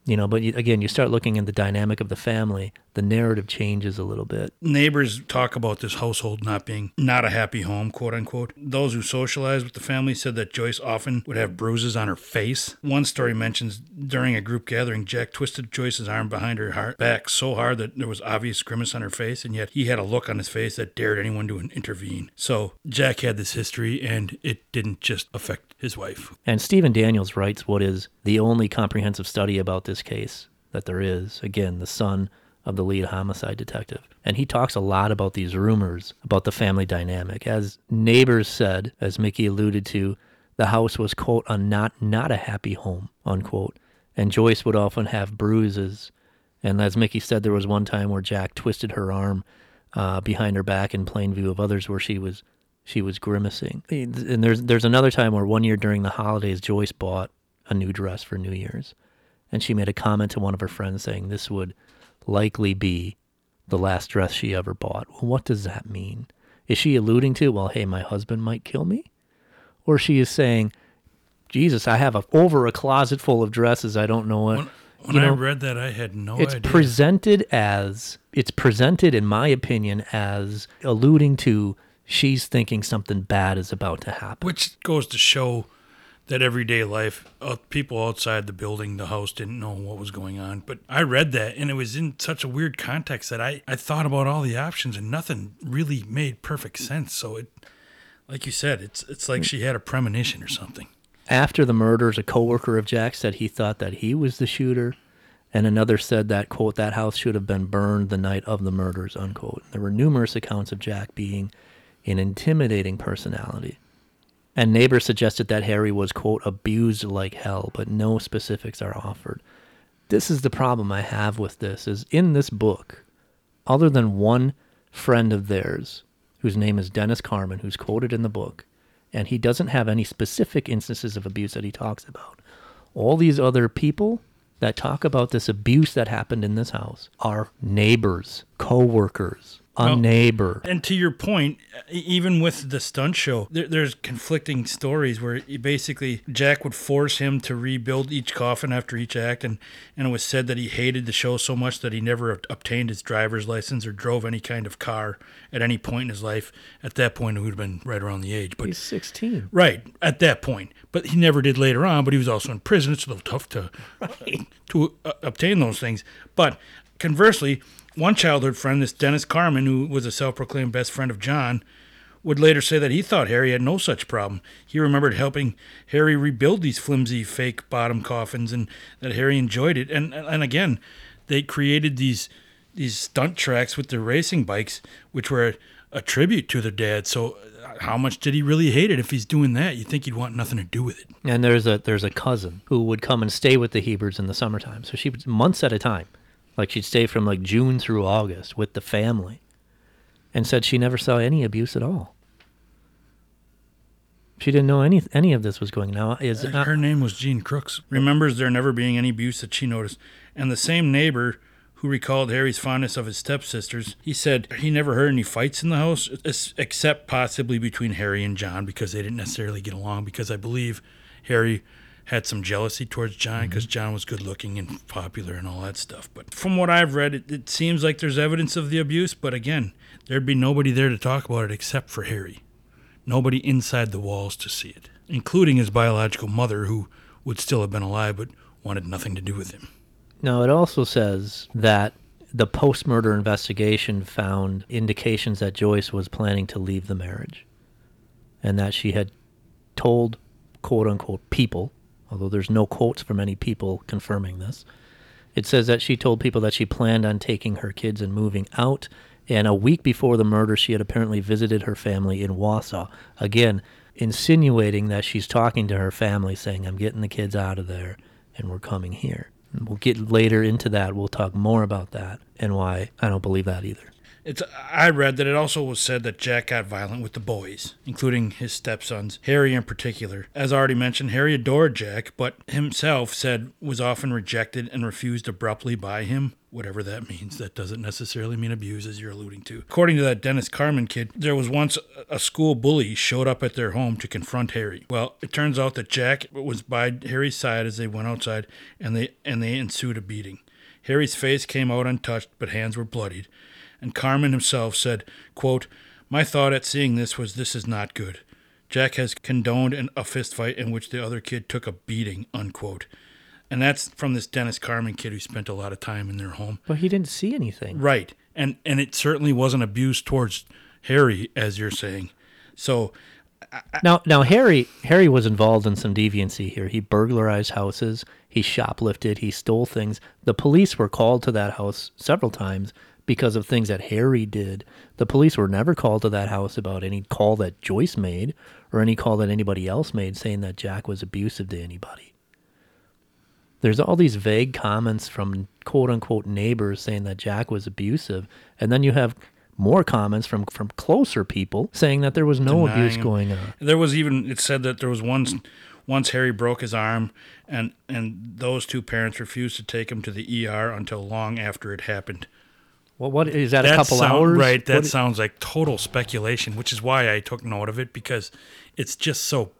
You know, but you, again, you start looking at the dynamic of the family, the narrative changes a little bit. neighbors talk about this household not being not a happy home, quote unquote. Those who socialized with the family said that Joyce often would have bruises on her face. One story mentions during a group gathering, Jack twisted Joyce's arm behind her heart, back so hard that there was obvious grimace on her face, and yet he had a look on his face that dared anyone to intervene. So Jack had this history, and it didn't just affect his wife. And Stephen Daniels writes what is the only comprehensive study about this case that there is. Again, the son of the lead homicide detective. And he talks a lot about these rumors about the family dynamic. As neighbors said, as Mickey alluded to, the house was, quote, a not, not a happy home, unquote. And Joyce would often have bruises. And as Mickey said, there was one time where Jack twisted her arm uh, behind her back in plain view of others where she was she was grimacing. And there's there's another time where one year during the holidays, Joyce bought a new dress for New Year's, and she made a comment to one of her friends saying this would likely be the last dress she ever bought. Well, what does that mean? Is she alluding to, well, hey, my husband might kill me, or she is saying, Jesus, I have a, over a closet full of dresses. I don't know what. When you I read that, I had no it's idea. presented as it's presented in my opinion as alluding to she's thinking something bad is about to happen Which goes to show that everyday life, uh, people outside the building, the house didn't know what was going on. But I read that and it was in such a weird context that I, I thought about all the options and nothing really made perfect sense. So it, like you said, it's it's like she had a premonition or something. after the murders a coworker of jack said he thought that he was the shooter and another said that quote that house should have been burned the night of the murders unquote there were numerous accounts of jack being an intimidating personality. And neighbors suggested that harry was quote abused like hell but no specifics are offered. This is the problem i have with this is in this book other than one friend of theirs whose name is dennis carmen who's quoted in the book and he doesn't have any specific instances of abuse that he talks about all these other people that talk about this abuse that happened in this house are neighbors co-workers a Well, neighbor And to your point, even with the stunt show, there, there's conflicting stories where he basically Jack would force him to rebuild each coffin after each act, and, and it was said that he hated the show so much that he never obtained his driver's license or drove any kind of car at any point in his life. At that point, he would have been right around the age, but he's 16 Right at that point, but he never did later on. But he was also in prison. It's a little tough to to uh, obtain those things. But conversely, one childhood friend, this Dennis Carmen, who was a self-proclaimed best friend of John, would later say that he thought Harry had no such problem. He remembered helping Harry rebuild these flimsy fake bottom coffins, and that Harry enjoyed it. And and again, they created these these stunt tracks with their racing bikes, which were a, tribute to their dad. So uh, how much did he really hate it? If he's doing that, you think he'd want nothing to do with it. And there's a there's a cousin who would come and stay with the Hebards in the summertime. So she months at a time. Like she'd stay from like June through August with the family. And said she never saw any abuse at all. She didn't know any any of this was going now. Is not Her name was Jean Crooks. Remembers there never being any abuse that she noticed. And the same neighbor who recalled Harry's fondness of his stepsisters, he said he never heard any fights in the house, except possibly between Harry and John because they didn't necessarily get along. Because I believe Harry had some jealousy towards John because mm-hmm. John was good looking and popular and all that stuff. But from what I've read, it, it seems like there's evidence of the abuse. But again, there'd be nobody there to talk about it except for Harry nobody inside the walls to see it, including his biological mother, who would still have been alive but wanted nothing to do with him. Now, it also says that the post murder investigation found indications that Joyce was planning to leave the marriage and that she had told quote unquote people, although there's no quotes from any people confirming this. It says that she told people that she planned on taking her kids and moving out. And a week before the murder, she had apparently visited her family in Wausau. Again, insinuating that she's talking to her family, saying, I'm getting the kids out of there and we're coming here. And we'll get later into that. We'll talk more about that and why I don't believe that either. It's I read that it also was said that Jack got violent with the boys, including his stepsons, Harry in particular. As already mentioned, Harry adored Jack, but himself said was often rejected and refused abruptly by him. Whatever that means, that doesn't necessarily mean abuse, as you're alluding to. According to that Dennis Carmen kid, there was once a school bully showed up at their home to confront Harry. Well, it turns out that Jack was by Harry's side as they went outside, and they and they ensued a beating. Harry's face came out untouched, but hands were bloodied and Carmen himself said, quote, My thought at seeing this was this is not good. Jack has condoned an, a fistfight in which the other kid took a beating, unquote. And that's from this Dennis Carmen kid who spent a lot of time in their home. But he didn't see anything. Right. And and it certainly wasn't abuse towards Harry, as you're saying. So Now, now Harry Harry was involved in some deviancy here. He burglarized houses. He shoplifted. He stole things. The police were called to that house several times because of things that Harry did. The police were never called to that house about any call that Joyce made or any call that anybody else made saying that Jack was abusive to anybody. There's all these vague comments from quote unquote neighbors saying that Jack was abusive, and then you have more comments from from closer people saying that there was no abuse Denying. going on. There was even it said that there was once once Harry broke his arm and and those two parents refused to take him to the ER until long after it happened. Well, what is that? A couple sound- hours, Right, that What- sounds like total speculation, which is why I took note of it because it's just so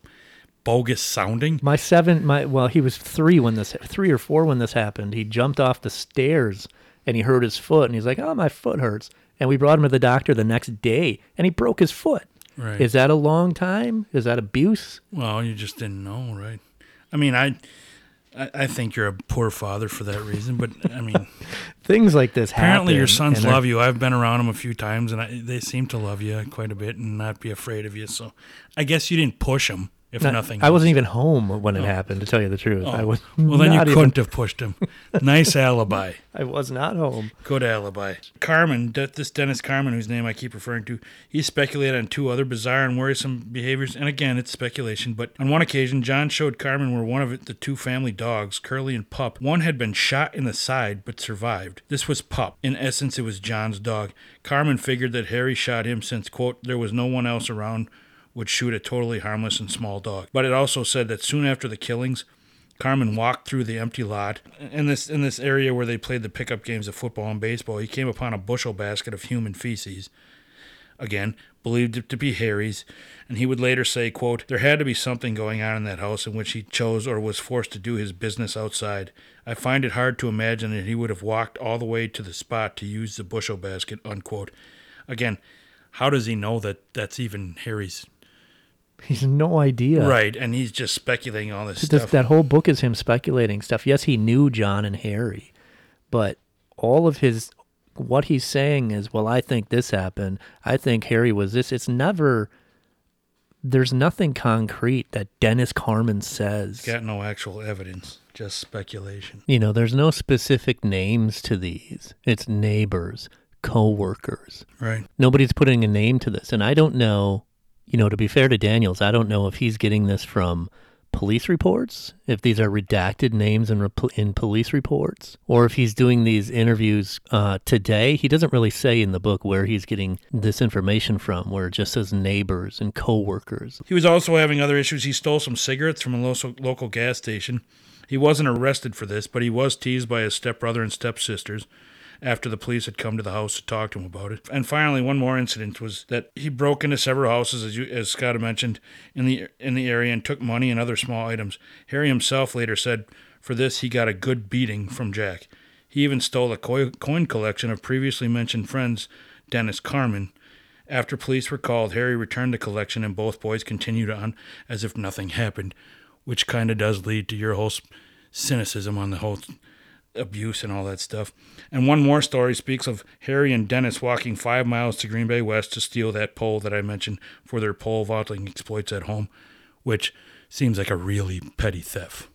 bogus sounding. My seven, my well, he was three when this, three or four when this happened. He jumped off the stairs and he hurt his foot, and he's like, "Oh, my foot hurts." And we brought him to the doctor the next day, and he broke his foot. Right. Is that a long time? Is that abuse? Well, you just didn't know, right? I mean, I I, I think you're a poor father for that reason, but I mean, Things like this happen. apparently your sons love you. I've been around them a few times, and I, they seem to love you quite a bit and not be afraid of you. So, I guess you didn't push them, if Not- nothing. I wasn't even home when it oh. happened. To tell you the truth, oh. I was. Oh. Well, then you couldn't have pushed him. nice alibi. I was not home. Good alibi. Carmen, this Dennis Carmen, whose name I keep referring to, he speculated on two other bizarre and worrisome behaviors. And again, it's speculation, but on one occasion, John showed Carmen where one of the two family dogs, Curly and Pup, one had been shot in the side but survived. This was Pup. In essence, it was John's dog. Carmen figured that Harry shot him since, quote, there was no one else around would shoot a totally harmless and small dog. But it also said that soon after the killings, Carmen walked through the empty lot in this in this area where they played the pickup games of football and baseball. He came upon a bushel basket of human feces. Again, believed it to be Harry's, and he would later say, quote, There had to be something going on in that house in which he chose or was forced to do his business outside. I find it hard to imagine that he would have walked all the way to the spot to use the bushel basket, unquote. Again, how does he know that that's even Harry's? He's no idea. Right, and he's just speculating all this This- stuff. that whole book is him speculating stuff. Yes, he knew John and Harry, but all of his what he's saying is, well, I think this happened. I think Harry was this. It's never. There's nothing concrete that Dennis Carmen says. Got no actual evidence, just speculation. You know, there's no specific names to these. It's neighbors, co-workers. Right. Nobody's putting a name to this, and I don't know You know, to be fair to Daniels, I don't know if he's getting this from police reports, if these are redacted names in, rep- in police reports, or if he's doing these interviews uh, today. He doesn't really say in the book where he's getting this information from, where it just says neighbors and coworkers. He was also having other issues. He stole some cigarettes from a local, local gas station. He wasn't arrested for this, but he was teased by his stepbrother and stepsisters after the police had come to the house to talk to him about it. And finally, one more incident was that he broke into several houses, as, you, as Scott had mentioned, in the in the area and took money and other small items. Harry himself later said for this he got a good beating from Jack. He even stole a coin collection of previously mentioned friends, Dennis Carmen. After police were called, Harry returned the collection and both boys continued on as if nothing happened, which kind of does lead to your whole cynicism on the whole abuse and all that stuff. And one more story speaks of Harry and Dennis walking five miles to Green Bay West to steal that pole that I mentioned for their pole vaulting exploits at home, which seems like a really petty theft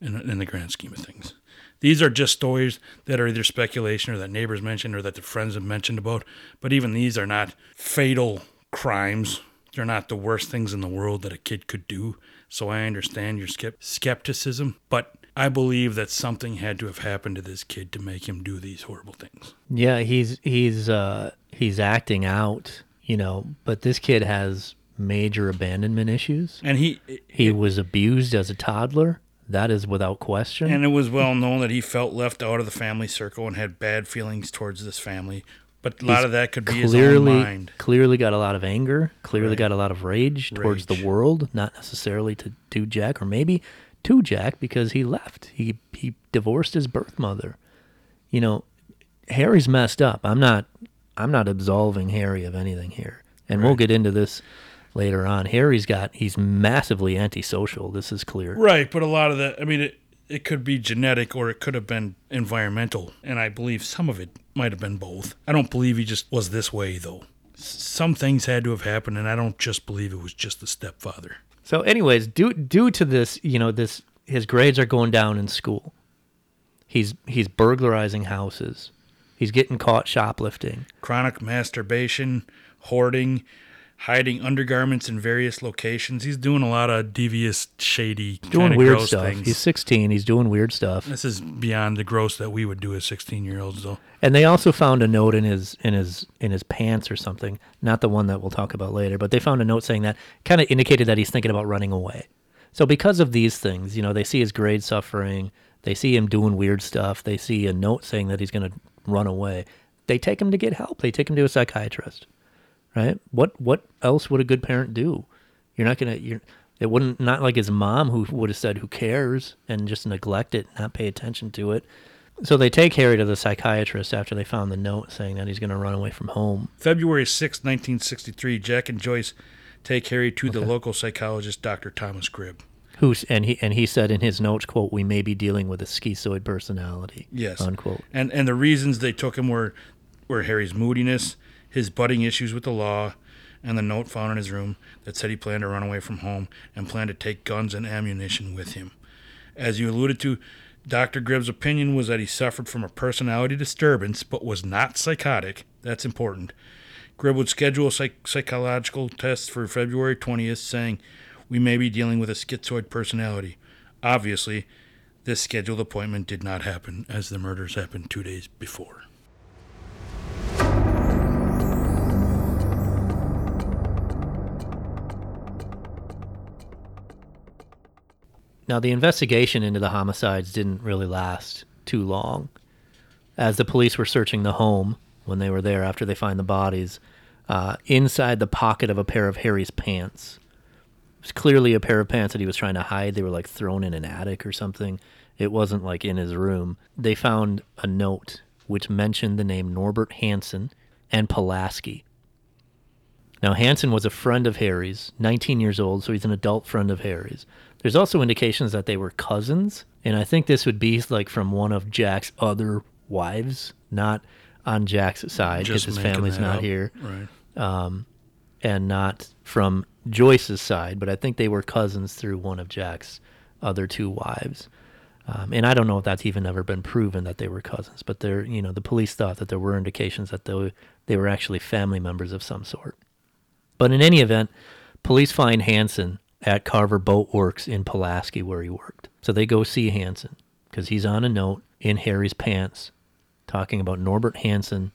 in, in the grand scheme of things. These are just stories that are either speculation or that neighbors mentioned or that the friends have mentioned about, but even these are not fatal crimes. They're not the worst things in the world that a kid could do. So I understand your skepticism, but I believe that something had to have happened to this kid to make him do these horrible things. Yeah, he's he's uh, he's acting out, you know, but this kid has major abandonment issues. And he He was abused as a toddler. That is without question. and it was well known that he felt left out of the family circle and had bad feelings towards this family. But a lot He's of that could be his clearly, own mind. Clearly got a lot of anger. Clearly Right. got a lot of rage, towards the world, not necessarily to, do Jack, or maybe to Jack because he left. He he divorced his birth mother. You know, Harry's messed up. I'm not I'm not absolving Harry of anything here. And we'll get into this later on. Harry's got he's massively antisocial. This is clear. Right, but a lot of that, I mean, it, it could be genetic or it could have been environmental. And I believe some of it might have been both. I don't believe he just was this way, though. Some things had to have happened, and I don't just believe it was just the stepfather. So, anyways, due due to this, you know, this his grades are going down in school. He's he's burglarizing houses. He's getting caught shoplifting. Chronic masturbation, hoarding, hiding undergarments in various locations. He's doing a lot of devious, shady, Doing weird gross stuff. things. He's 16. He's doing weird stuff. this is beyond the gross that we would do as 16 year olds, though. And they also found a note in his in his in his pants or something. Not the one that we'll talk about later, but they found a note saying that kind of indicated that he's thinking about running away. So because of these things, you know, they see his grade suffering, they see him doing weird stuff, they see a note saying that he's going to run away. They take him to get help. They take him to a psychiatrist. Right? What what else would a good parent do? You're not going to you're it wouldn't not like his mom who would have said who cares and just neglect it, not pay attention to it. So they take Harry to the psychiatrist after they found the note saying that he's going to run away from home. February 6, 1963, Jack and Joyce take Harry to the local psychologist, Dr. Thomas Gribb. Who's and he and he said in his notes, "quote We may be dealing with a schizoid personality." Yes. Unquote. And and the reasons they took him were were Harry's moodiness, his budding issues with the law, and the note found in his room that said he planned to run away from home and planned to take guns and ammunition with him. As you alluded to, Dr. Gribb's opinion was that he suffered from a personality disturbance but was not psychotic. That's important. Gribb would schedule psych- psychological test for February 20th, saying, We may be dealing with a schizoid personality. Obviously, this scheduled appointment did not happen, as the murders happened two days before. Now the investigation into the homicides didn't really last too long. As the police were searching the home when they were there after they find the bodies, uh, inside the pocket of a pair of Harry's pants. It was clearly a pair of pants that he was trying to hide. They were like thrown in an attic or something. It wasn't like in his room. They found a note which mentioned the name Norbert Hansen and Pulaski. Now, Hansen was a friend of Harry's, 19 years old, so he's an adult friend of Harry's. There's also indications that they were cousins, and I think this would be like from one of Jack's other wives, not on Jack's side because his family's not up. here Right. and not from Joyce's side, but I think they were cousins through one of Jack's other two wives. Um, and I don't know if that's even ever been proven that they were cousins, but there, you know, the police thought that there were indications that they they were actually family members of some sort. But in any event, police find Hansen at Carver Boat Works in Pulaski where he worked. So they go see Hansen because he's on a note in Harry's pants talking about Norbert Hansen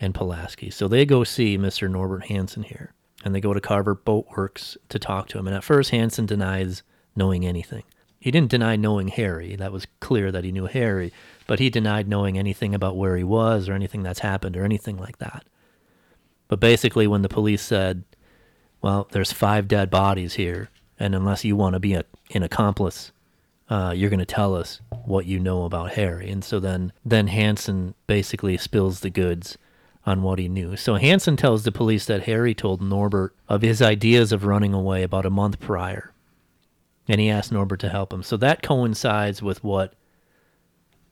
and Pulaski. So they go see Mr. Norbert Hansen here and they go to Carver Boat Works to talk to him. And at first, Hansen denies knowing anything. He didn't deny knowing Harry. That was clear that he knew Harry, but he denied knowing anything about where he was or anything that's happened or anything like that. But basically, when the police said, well, there's five dead bodies here, and unless you want to be a, an accomplice, uh, you're going to tell us what you know about Harry. And so then, then Hansen basically spills the goods on what he knew. So Hansen tells the police that Harry told Norbert of his ideas of running away about a month prior. And he asked Norbert to help him. So that coincides with what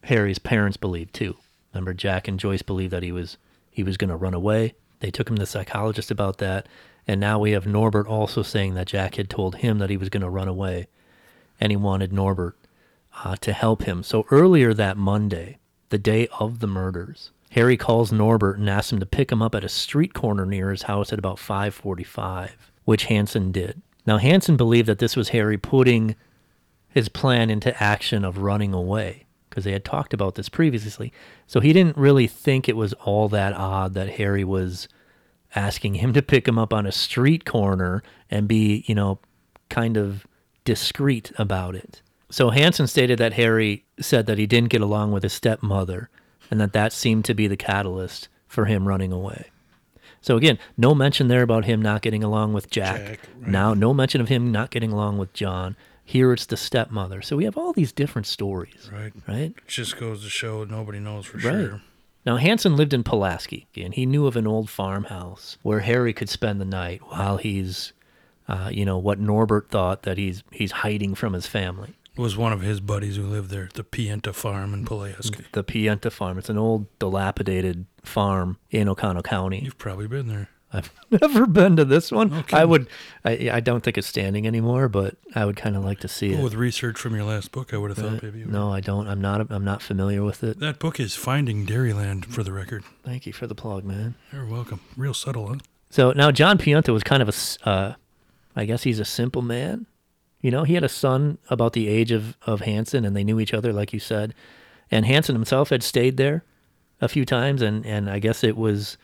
Harry's parents believed too. Remember Jack and Joyce believed that he was he was going to run away. They took him to the psychologist about that. And now we have Norbert also saying that Jack had told him that he was going to run away and he wanted Norbert uh, to help him. So earlier that Monday, the day of the murders, Harry calls Norbert and asks him to pick him up at a street corner near his house at about 5:45, which Hansen did. Now Hansen believed that this was Harry putting his plan into action of running away because they had talked about this previously. So he didn't really think it was all that odd that Harry was asking him to pick him up on a street corner and be, you know, kind of discreet about it. So Hansen stated that Harry said that he didn't get along with his stepmother and that that seemed to be the catalyst for him running away. So again, no mention there about him not getting along with Jack. Jack, right. Now, no mention of him not getting along with John. Here it's the stepmother. So we have all these different stories, Right. right? It Just goes to show nobody knows for Right. sure. Now, Hansen lived in Pulaski, and he knew of an old farmhouse where Harry could spend the night while he's, uh, you know, what Norbert thought that he's he's hiding from his family. It was one of his buddies who lived there, the Pienta farm in Pulaski. The Pienta farm. It's an old, dilapidated farm in Oconto County. You've probably been there. I've never been to this one. Okay. I would. I, I don't think it's standing anymore, but I would kind of like to see Well, it. with research from your last book, I would have thought maybe. you would. no, I don't. I'm not. I'm not familiar with it. That book is Finding Dairyland, for the record. Thank you for the plug, man. You're welcome. Real subtle, huh? So now John Pienta was kind of a, uh, I guess he's a simple man. You know, he had a son about the age of, of Hansen and they knew each other, like you said. And Hansen himself had stayed there a few times and, and I guess it was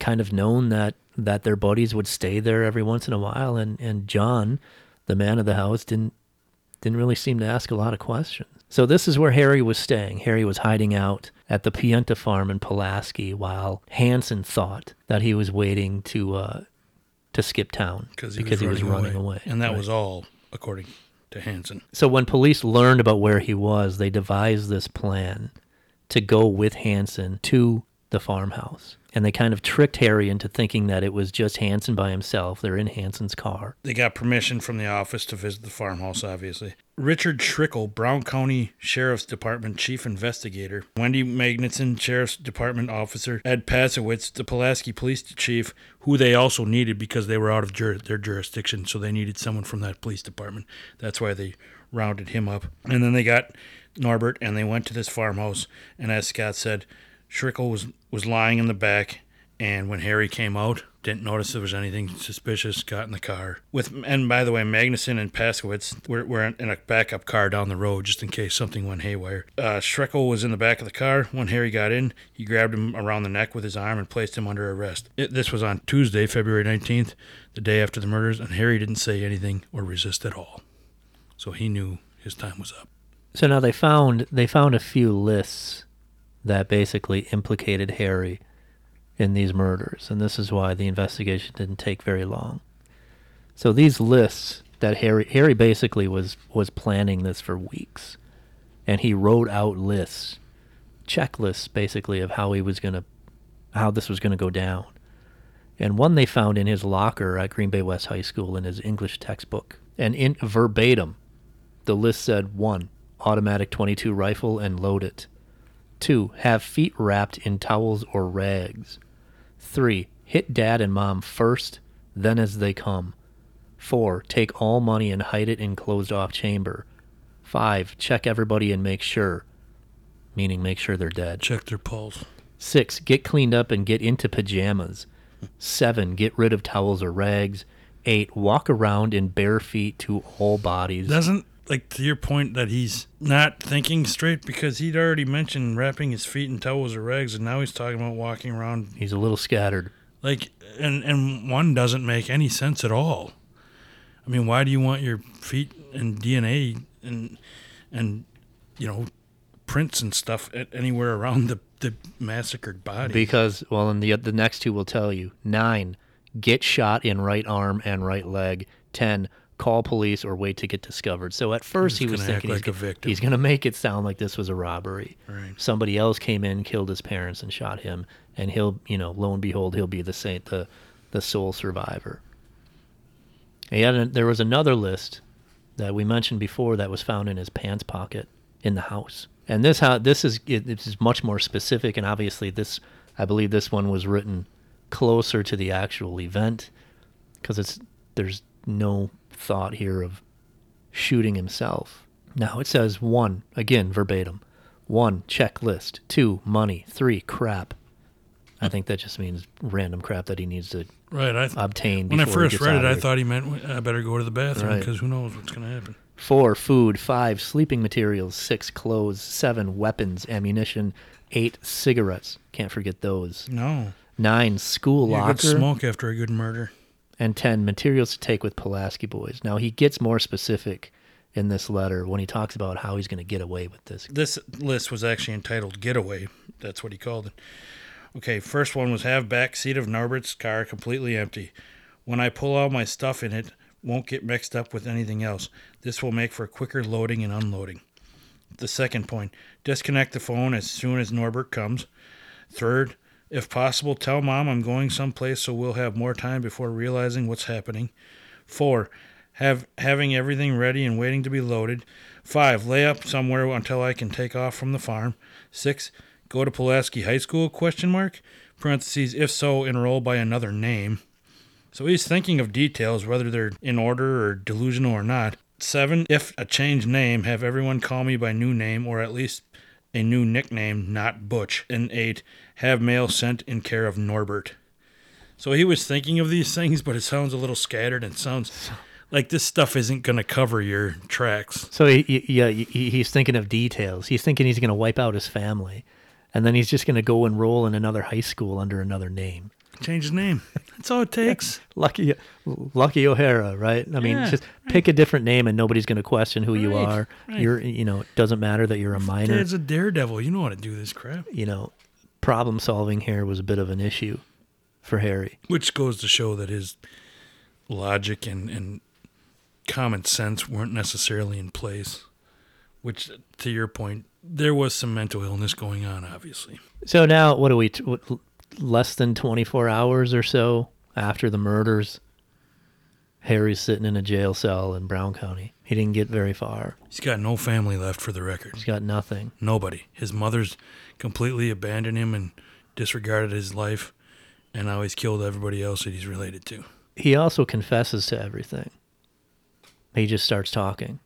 kind of known that, that their buddies would stay there every once in a while and, and John, the man of the house, didn't didn't really seem to ask a lot of questions. So this is where Harry was staying. Harry was hiding out at the Pienta farm in Pulaski while Hansen thought that he was waiting to uh, to skip town Because he, was, running away. And that Right. was all according to Hansen. So when police learned about where he was, they devised this plan to go with Hansen to the farmhouse. And they kind of tricked Harry into thinking that it was just Hansen by himself. They're in Hansen's car. They got permission from the office to visit the farmhouse, obviously. Richard Schrickle, Brown County Sheriff's Department Chief Investigator, Wendy Magnuson, Sheriff's Department Officer, Ed Pasowitz, the Pulaski Police Chief, who they also needed because they were out of jur- their jurisdiction, so they needed someone from that police department. That's why they rounded him up. And then they got Norbert and they went to this farmhouse, and as Scott said, Schrickle was, was lying in the back and when Harry came out, didn't notice there was anything suspicious. Got in the car with, and by the way, Magnuson and Paskowitz were, were in a backup car down the road just in case something went haywire. Uh, Schreckel was in the back of the car when Harry got in. He grabbed him around the neck with his arm and placed him under arrest. It, this was on Tuesday, February nineteenth, the day after the murders, and Harry didn't say anything or resist at all. So he knew his time was up. So now they found they found a few lists that basically implicated Harry in these murders, and this is why the investigation didn't take very long. So these lists that Harry Harry basically was was planning this for weeks, and he wrote out lists, checklists basically of how he was gonna, how this was gonna go down, and one they found in his locker at Green Bay West High School in his English textbook, and in verbatim, the list said one automatic 22 rifle and load it. 2. Have feet wrapped in towels or rags. 3. Hit dad and mom first, then as they come. 4. Take all money and hide it in closed off chamber. 5. Check everybody and make sure, meaning make sure they're dead. Check their pulse. 6. Get cleaned up and get into pajamas. Seven, get rid of towels or rags. Eight, walk around in bare feet to all bodies. Doesn't like to your point that he's not thinking straight because he'd already mentioned wrapping his feet in towels or rags, and now he's talking about walking around He's a little scattered. like, and and one doesn't make any sense at all. I mean, why do you want your feet and DNA and and you know prints and stuff at anywhere around the the massacred body? Because, well, and the, the next two will tell you. Nine, get shot in right arm and right leg. Ten, call police or wait to get discovered. So at first he was thinking like he's, he's going to make it sound like this was a robbery. Right. Somebody else came in, killed his parents, and shot him, and he'll, you know, lo and behold, he'll be the saint, the, the sole survivor. He had a, there was another list that we mentioned before that was found in his pants pocket in the house. And this how this is it, this is much more specific, and obviously this I believe this one was written closer to the actual event because it's there's no thought here of shooting himself. Now it says one again verbatim, one checklist, two money, three crap. I think that just means random crap that he needs to right. I th- obtain. when I first read it, I thought he meant I better go to the bathroom Right. because who knows what's going to happen. Four, food. Five, sleeping materials. Six, clothes. Seven, weapons, ammunition. Eight, cigarettes. Can't forget those. No, Nine, school you locker. could smoke after a good murder. And ten, materials to take with Pulaski boys. Now he gets more specific in this letter when he talks about how he's going to get away with this. This list was actually entitled "Getaway." That's what he called it. Okay, first one was have back seat of Norbert's car completely empty. When I pull all my stuff in it, won't get mixed up with anything else. This will make for quicker loading and unloading. The second point, disconnect the phone as soon as Norbert comes. Third, if possible, tell mom I'm going someplace so we'll have more time before realizing what's happening. Four, have having everything ready and waiting to be loaded. Five, lay up somewhere until I can take off from the farm. Six, go to Pulaski High School? Question mark. Parentheses. If so, enroll by another name. So he's thinking of details, whether they're in order or delusional or not. Seven, if a changed name, have everyone call me by new name or at least a new nickname, not Butch. And eight, have mail sent in care of Norbert. So he was thinking of these things, but it sounds a little scattered and sounds like this stuff isn't going to cover your tracks. So he, he, yeah, he, he's thinking of details. He's thinking he's going to wipe out his family, and then he's just going to go enroll in another high school under another name. Change his name. That's all it takes. Lucky, Lucky O'Hara, right? I mean, Yeah, just pick a different name, and nobody's going to question who you are. right. You're, you know, it doesn't matter that you're a minor. Dad's a daredevil. You know how to do this crap. you know, problem solving here was a bit of an issue for Harry. Which goes to show that his logic and, and common sense weren't necessarily in place. Which, to your point, there was some mental illness going on, obviously. So now, what are we? T- what, less than 24 hours or so after the murders, Harry's sitting in a jail cell in Brown County. He didn't get very far. He's got no family left for the record. He's got nothing. Nobody. His mother's completely abandoned him and disregarded his life, and now he's killed everybody else that he's related to. He also confesses to everything. He just starts talking,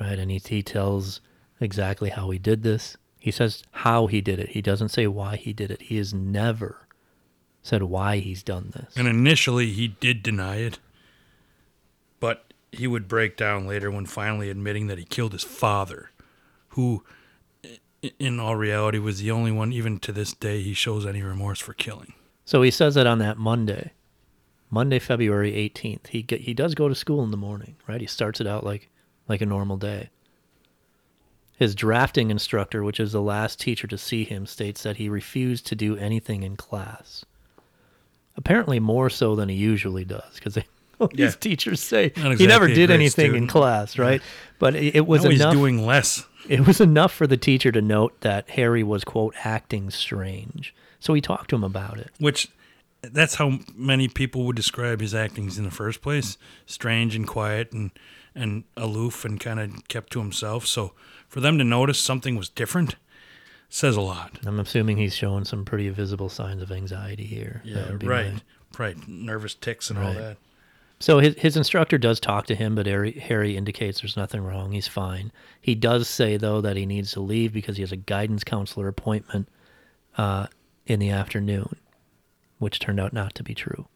right? And he, he tells exactly how he did this. He says how he did it. He doesn't say why he did it. He has never said why he's done this. And initially, he did deny it, but he would break down later when finally admitting that he killed his father, who, in all reality, was the only one, even to this day, he shows any remorse for killing. So he says that on that Monday, Monday, February 18th. He get, he does go to school in the morning, right? He starts it out like like a normal day. His drafting instructor, which is the last teacher to see him, states that he refused to do anything in class. Apparently more so than he usually does because Yeah. these teachers say Not he never did anything in class, right? But it, it was now enough he's doing less. It was enough for the teacher to note that Harry was quote acting strange. So he talked to him about it. Which, that's how many people would describe his actings in the first place: strange and quiet and and aloof and kind of kept to himself. So for them to notice something was different says a lot. I'm assuming he's showing some pretty visible signs of anxiety here. Yeah, right, my- right. Nervous ticks and all that. So his his instructor does talk to him, but Harry, Harry indicates there's nothing wrong. He's fine. He does say though that he needs to leave because he has a guidance counselor appointment uh, in the afternoon. which turned out not to be true.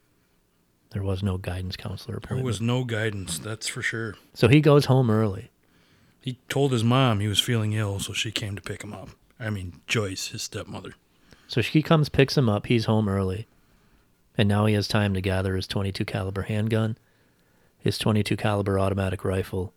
There was no guidance counselor appointment. There was no guidance, that's for sure. so he goes home early. He told his mom he was feeling ill, so she came to pick him up. I mean, Joyce, his stepmother. So she comes, picks him up. He's home early, and now he has time to gather his 22 caliber handgun, his 22 caliber automatic rifle,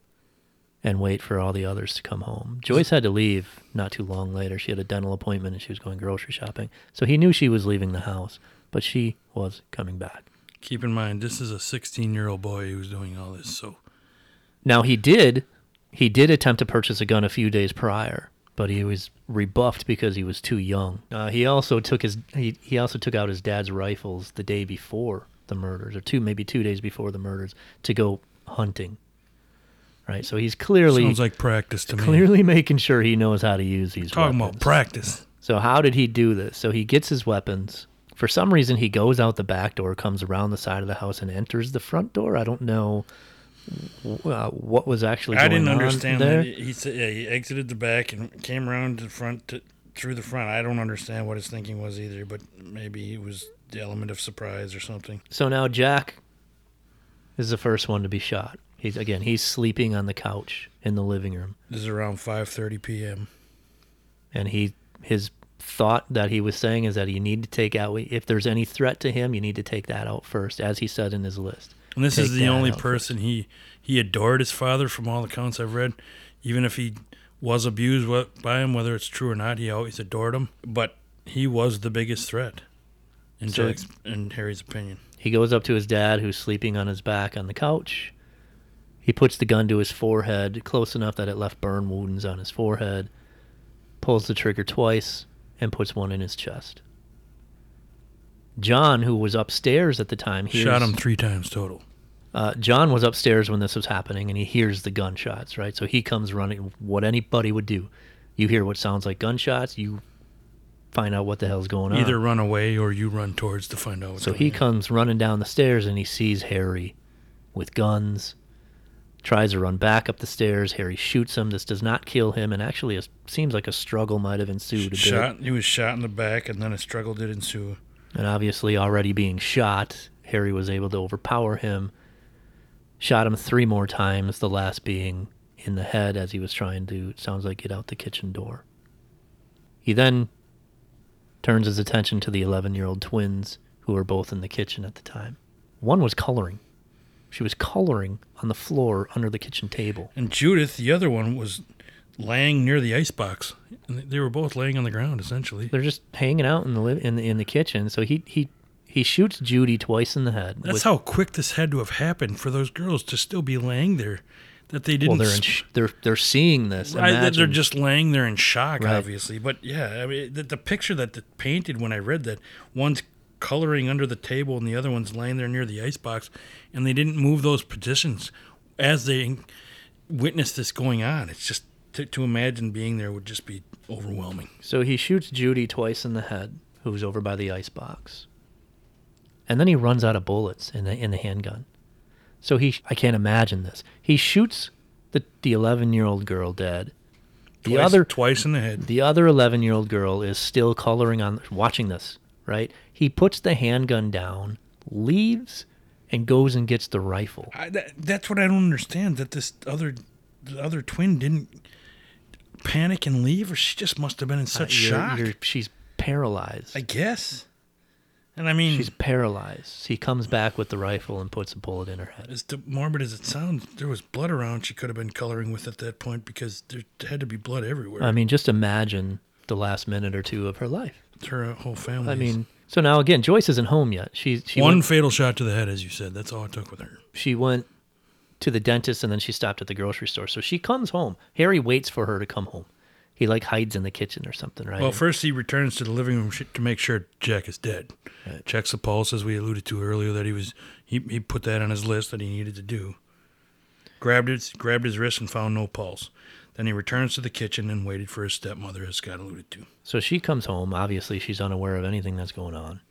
and wait for all the others to come home. Joyce had to leave not too long later. She had a dental appointment and she was going grocery shopping. So he knew she was leaving the house, but she was coming back. Keep in mind, this is a 16 year old boy who's doing all this, so Now he did he did attempt to purchase a gun a few days prior, but he was rebuffed because he was too young. Uh, he also took his he, he also took out his dad's rifles the day before the murders, or two maybe two days before the murders, to go hunting. Right, so he's clearly sounds like practice to me. clearly making sure he knows how to use these. Talking weapons. about practice. So how did he do this? So he gets his weapons. For some reason, he goes out the back door, comes around the side of the house, and enters the front door. I don't know uh, what was actually. I didn't understand there. that. He said yeah, he exited the back and came around to the front to, through the front. I don't understand what his thinking was either, but maybe it was the element of surprise or something. So now Jack is the first one to be shot. He's again. He's sleeping on the couch in the living room, This is around 5:30 p.m. and he his thought that he was saying is that you need to take out if there's any threat to him, you need to take that out first, as he said in his list. And this is the only person he he adored his father from all accounts I've read. Even if he was abused by him, whether it's true or not, he always adored him. But he was the biggest threat, in So- Jack's in Harry's opinion. He goes up to his dad, who's sleeping on his back on the couch. He puts the gun to his forehead, close enough that it left burn wounds on his forehead, pulls the trigger twice, and puts one in his chest. John, who was upstairs at the time, hears, Shot him three times total. Uh, John was upstairs when this was happening, and he hears the gunshots. Right, so he comes running. What anybody would do, you hear what sounds like gunshots, you find out what the hell's going on. Either run away or you run towards to find out. What's So he on. comes running down the stairs and he sees Harry with guns. Tries to run back up the stairs. Harry shoots him. This does not kill him, and actually, it seems like a struggle might have ensued a bit. shot. He was shot in the back, and then a struggle did ensue. And obviously, already being shot, Harry was able to overpower him. Shot him three more times, the last being in the head as he was trying to, it sounds like, get out the kitchen door. He then turns his attention to the 11 year old twins who were both in the kitchen at the time. One was coloring. She was coloring on the floor under the kitchen table. And Judith, the other one, was laying near the icebox. And they were both laying on the ground, essentially. They're just hanging out in the li- in the, in the kitchen. So he he he shoots Judy twice in the head. That's with- how quick this had to have happened for those girls to still be laying there. That they didn't. well, they're in sh- they're they're seeing this. Right, they're just laying there in shock, Right. obviously. But yeah, I mean, the, the picture that the painted when I read that one's coloring under the table and the other one's laying there near the icebox, and they didn't move those positions as they witnessed this going on. It's just to, to imagine being there would just be overwhelming. So he shoots Judy twice in the head, who's over by the ice box, And then he runs out of bullets in the in the handgun. So he I can't imagine this. He shoots the the 11-year-old girl dead. The Twice, other twice in the head. the other 11-year-old girl is still coloring on watching this, right? He puts the handgun down, leaves and goes and gets the rifle. I, that, that's what I don't understand. That this other the other twin didn't panic and leave, or she just must have been in such Uh, You're- shock. you're- she's paralyzed. I guess. And I mean, She's paralyzed. He comes back with the rifle and puts a bullet in her head. as morbid as it sounds, there was blood around. She could have been coloring with at that point because there had to be blood everywhere. I mean, just imagine the last minute or two of her life. her uh, whole family. I mean, so now again, Joyce isn't home yet. She she one went, fatal shot to the head, as you said. That's all it took with her. she went to the dentist and then she stopped at the grocery store. So she comes home. Harry waits for her to come home. He like hides in the kitchen or something, right? Well, first he returns to the living room to make sure Jack is dead. Checks the pulse, as we alluded to earlier, that he was he, he put that on his list that he needed to do. Grabbed his grabbed his wrist and found no pulse. Then he returns to the kitchen and waited for his stepmother, as Scott alluded to. So she comes home. Obviously, she's unaware of anything that's going on.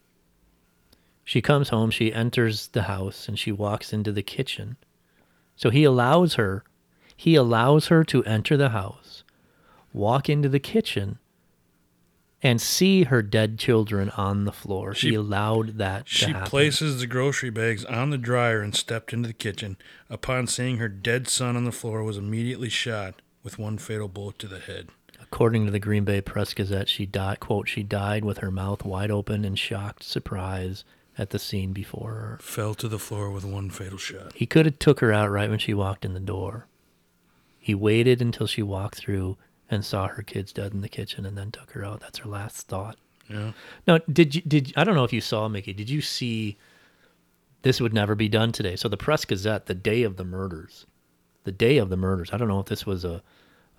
She comes home. She enters the house and she walks into the kitchen. So he allows her, he allows her to enter the house, walk into the kitchen, and see her dead children on the floor. She, She- allowed that She places the grocery bags on the dryer and stepped into the kitchen. Upon seeing her dead son on the floor, was immediately shot with one fatal bullet to the head. According to the Green Bay Press Gazette, she died. "Quote: She died with her mouth wide open in shocked surprise at the scene before her." Fell to the floor with one fatal shot. He could have took her out right when she walked in the door. He waited until she walked through and saw her kids dead in the kitchen, and then took her out. That's her last thought. Yeah. Now, did you did I don't know if you saw Mickey? Did you see? This would never be done today. So the Press Gazette, the day of the murders, the day of the murders. I don't know if this was a,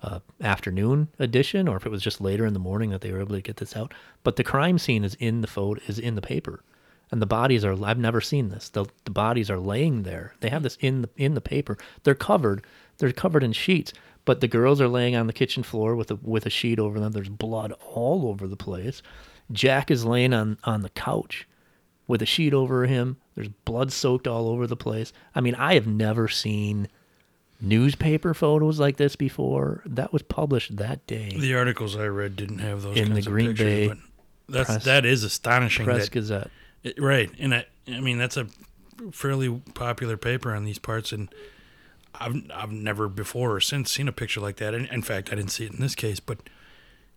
a afternoon edition or if it was just later in the morning that they were able to get this out. But the crime scene is in the photo is in the paper, and the bodies are. I've never seen this. The the bodies are laying there. They have this in the in the paper. They're covered. They're covered in sheets. But the girls are laying on the kitchen floor with a with a sheet over them. There's blood all over the place. Jack is laying on on the couch with a sheet over him. There's blood soaked all over the place. I mean, I have never seen newspaper photos like this before. That was published that day. The articles I read didn't have those In the Green pictures, Bay that's Press- that is astonishing. Press that, Gazette. It- right, and I, I mean that's a fairly popular paper on these parts, and I've I've never before or since seen a picture like that. In, in fact, I didn't see it in this case, but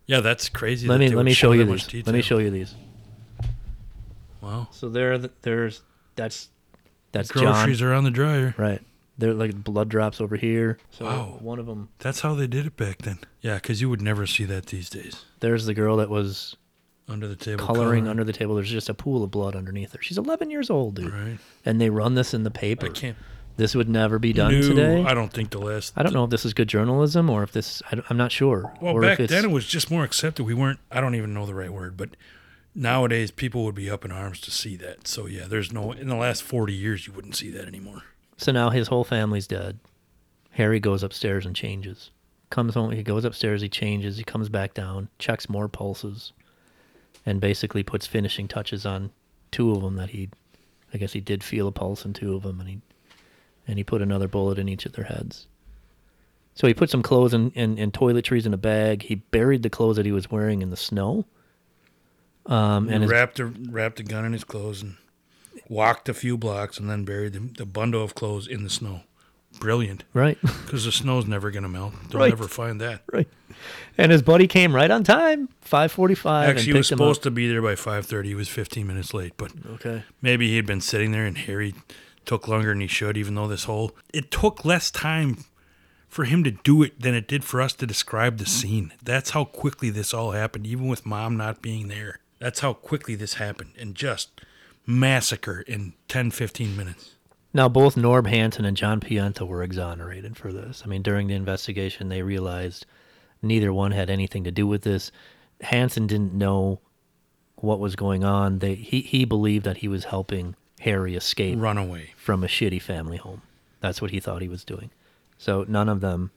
yeah, that's crazy. Let that me let me show you that much these. Let me show you these. Wow, So there, there's that's that's groceries John. are on the dryer. Right. They're like blood drops over here. So Wow. one of them. That's how they did it back then. Yeah, because you would never see that these days. There's the girl that was Under the table, coloring under the table. There's just a pool of blood underneath her. She's 11 years old, dude. Right. And they run this in the paper. I can't. This would never be done today. I don't think the last. I don't know if this is good journalism or if this. I am not sure. Well, or back then it was just more accepted. We weren't. I don't even know the right word, but nowadays people would be up in arms to see that. So yeah, there's no. In the last forty years, you wouldn't see that anymore. So now his whole family's dead. Harry goes upstairs and changes. Comes home. He goes upstairs. He changes. He comes back down. Checks more pulses, and basically puts finishing touches on two of them that he. I guess he did feel a pulse in two of them, and he, and he put another bullet in each of their heads. So he put some clothes and, and, and toiletries in a bag. He buried the clothes that he was wearing in the snow. Um, and And his, wrapped a wrapped a gun in his clothes and walked a few blocks and then buried the, the bundle of clothes in the snow. Brilliant, right. because the snow's never gonna melt. They'll Right. never find that. Right. And his buddy came right on time, 5:45 Actually, he was supposed to be there by five thirty. He was fifteen minutes late, but Okay. maybe he had been sitting there and Harry took longer than he should, even though this whole it took less time for him to do it than it did for us to describe the scene. That's how quickly this all happened, even with mom not being there. That's how quickly this happened and just massacre in 10, 15 minutes. Now both Norb Hansen and John Pienta were exonerated for this. I mean, during the investigation they realized neither one had anything to do with this. Hansen didn't know what was going on. They he he believed that he was helping Harry escape Run away. from a shitty family home. That's what he thought he was doing. So none of them,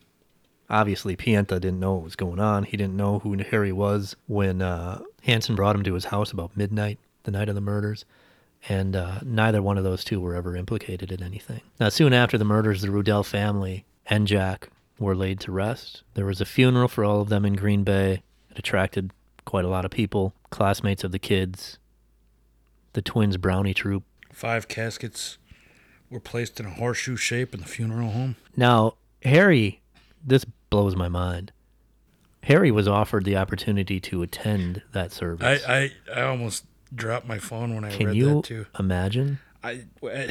obviously, Pienta didn't know what was going on. He didn't know who Harry was when uh, Hansen brought him to his house about midnight, the night of the murders. And uh, neither one of those two were ever implicated in anything. Now, soon after the murders, the Rudell family and Jack were laid to rest. There was a funeral for all of them in Green Bay. It attracted quite a lot of people, classmates of the kids, the twins' brownie troop, Five caskets were placed in a horseshoe shape in the funeral home. Now, Harry, this blows my mind. Harry was offered the opportunity to attend that service. I, I, I almost dropped my phone when I Can read you that too. imagine? I, I,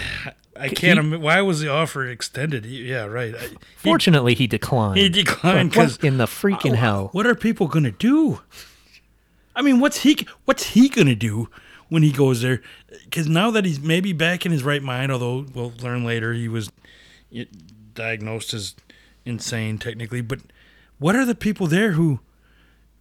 I can't. im- why was the offer extended? He- Yeah, right. I, Fortunately, he declined. he declined because in the freaking hell? What are people gonna do? I mean, what's he what's he gonna do when he goes there? Because now that he's maybe back in his right mind, although we'll learn later he was diagnosed as insane technically. But what are the people there who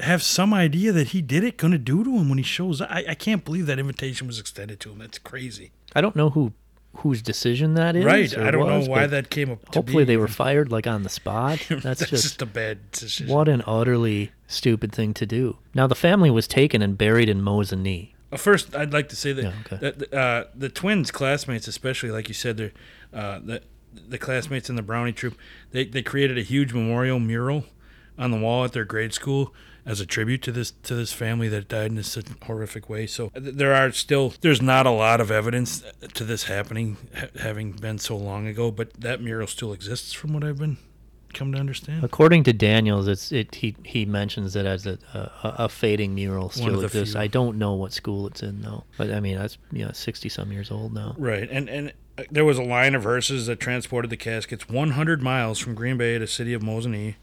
have some idea that he did it gonna do to him when he shows up? I, I can't believe that invitation was extended to him. That's crazy. I don't know who whose decision that is. right? I don't was, know why that came up. to Hopefully, be. they were fired like on the spot. That's, That's just, just a bad decision. what an utterly stupid thing to do. Now, the family was taken and buried in Mosinee. First, I'd like to say that, Yeah, okay. that uh, the twins' classmates, especially like you said, they're uh, the the classmates in the Brownie troop. They they created a huge memorial mural on the wall at their grade school, as a tribute to this to this family that died in this horrific way. So there are still there's not a lot of evidence to this happening ha- having been so long ago, but that mural still exists from what I've been come to understand. According to Daniels, it's it he he mentions it as a a, a fading mural still exists. few. I don't know what school it's in though, but I mean that's you know sixty some years old now. Right, and and uh, there was a line of hearses that transported the caskets 100 miles from Green Bay to the city of Mosinee,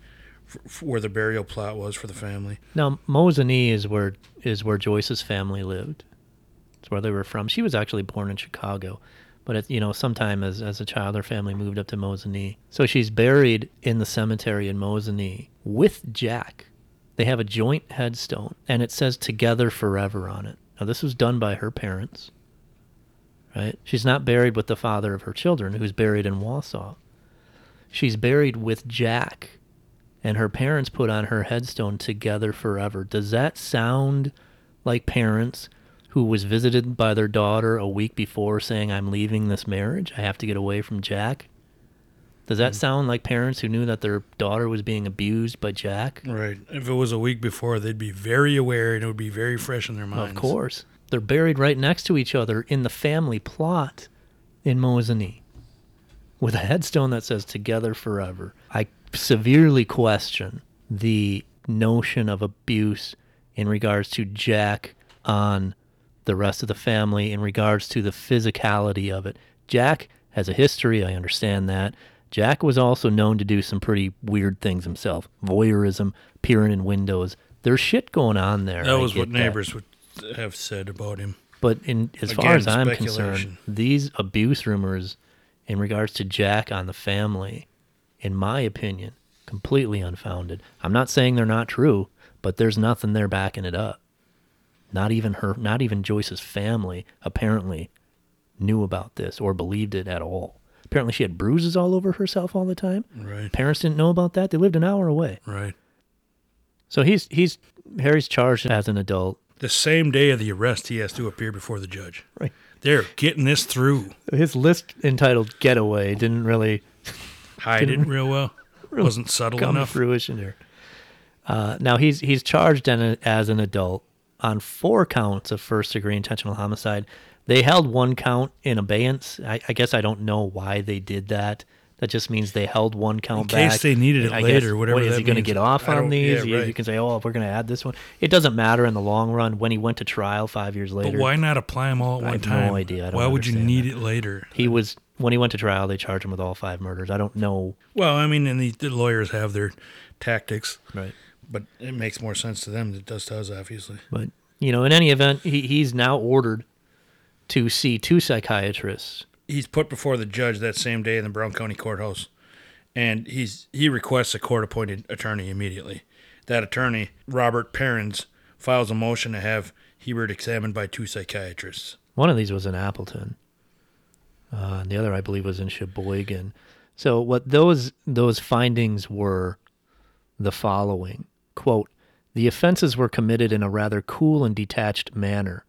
f- f- where the burial plot was for the family. Now Mosinee is where is where Joyce's family lived. It's where they were from. She was actually born in Chicago, but it, you know, sometime as as a child, her family moved up to Mosinee. So she's buried in the cemetery in Mosinee with Jack. They have a joint headstone, and it says "Together Forever" on it. Now this was done by her parents. Right? She's not buried with the father of her children, who's buried in Wausau. She's buried with Jack, and her parents put on her headstone together forever. Does that sound like parents who was visited by their daughter a week before saying, I'm leaving this marriage? I have to get away from Jack? Does that mm. sound like parents who knew that their daughter was being abused by Jack? Right. If it was a week before, they'd be very aware and it would be very fresh in their minds. Of course. They're buried right next to each other in the family plot in Mosinee with a headstone that says together forever. I severely question the notion of abuse in regards to Jack on the rest of the family, in regards to the physicality of it. Jack has a history, I understand that. Jack was also known to do some pretty weird things himself voyeurism, peering in windows. There's shit going on there. That I was what get that. neighbors would have said about him. But in as far as I'm concerned, these abuse rumors in regards to Jack on the family, in my opinion, completely unfounded. I'm not saying they're not true, but there's nothing there backing it up. Not even her not even Joyce's family apparently knew about this or believed it at all. Apparently she had bruises all over herself all the time. Right. Parents didn't know about that. They lived an hour away. Right. So he's he's Harry's charged as an adult. The same day of the arrest, he has to appear before the judge. Right. They're getting this through. His list entitled "Getaway" didn't really Hide it real well. Wasn't subtle come enough. to fruition here. Uh, now he's he's charged a, as an adult on four counts of first degree intentional homicide. They held one count in abeyance. I, I guess I don't know why they did that. That just means they held one count In case back. they needed it I later, guess, whatever what, is he going to get off on these? yeah, You- You can say, "Oh, we're going to add this one." It doesn't matter in the long run. When he went to trial five years But later, why not apply them all at I one have no time? idea. Why would you need that. it later? he was when he went to trial, they charged him with all five murders. I don't know. Well, I mean, and the, the lawyers have their tactics, Right. but it makes more sense to them than it does to us, obviously. But you know, in any event, he, he's now ordered to see two psychiatrists. He's put before the judge that same day in the Brown County Courthouse, and he's he requests a court-appointed attorney immediately. That attorney, Robert Parins, files a motion to have Hebard examined by two psychiatrists. One of these was in Appleton, uh, and the other, I believe, was in Sheboygan. So what those those findings were, the following: quote, the offenses were committed in a rather cool and detached manner.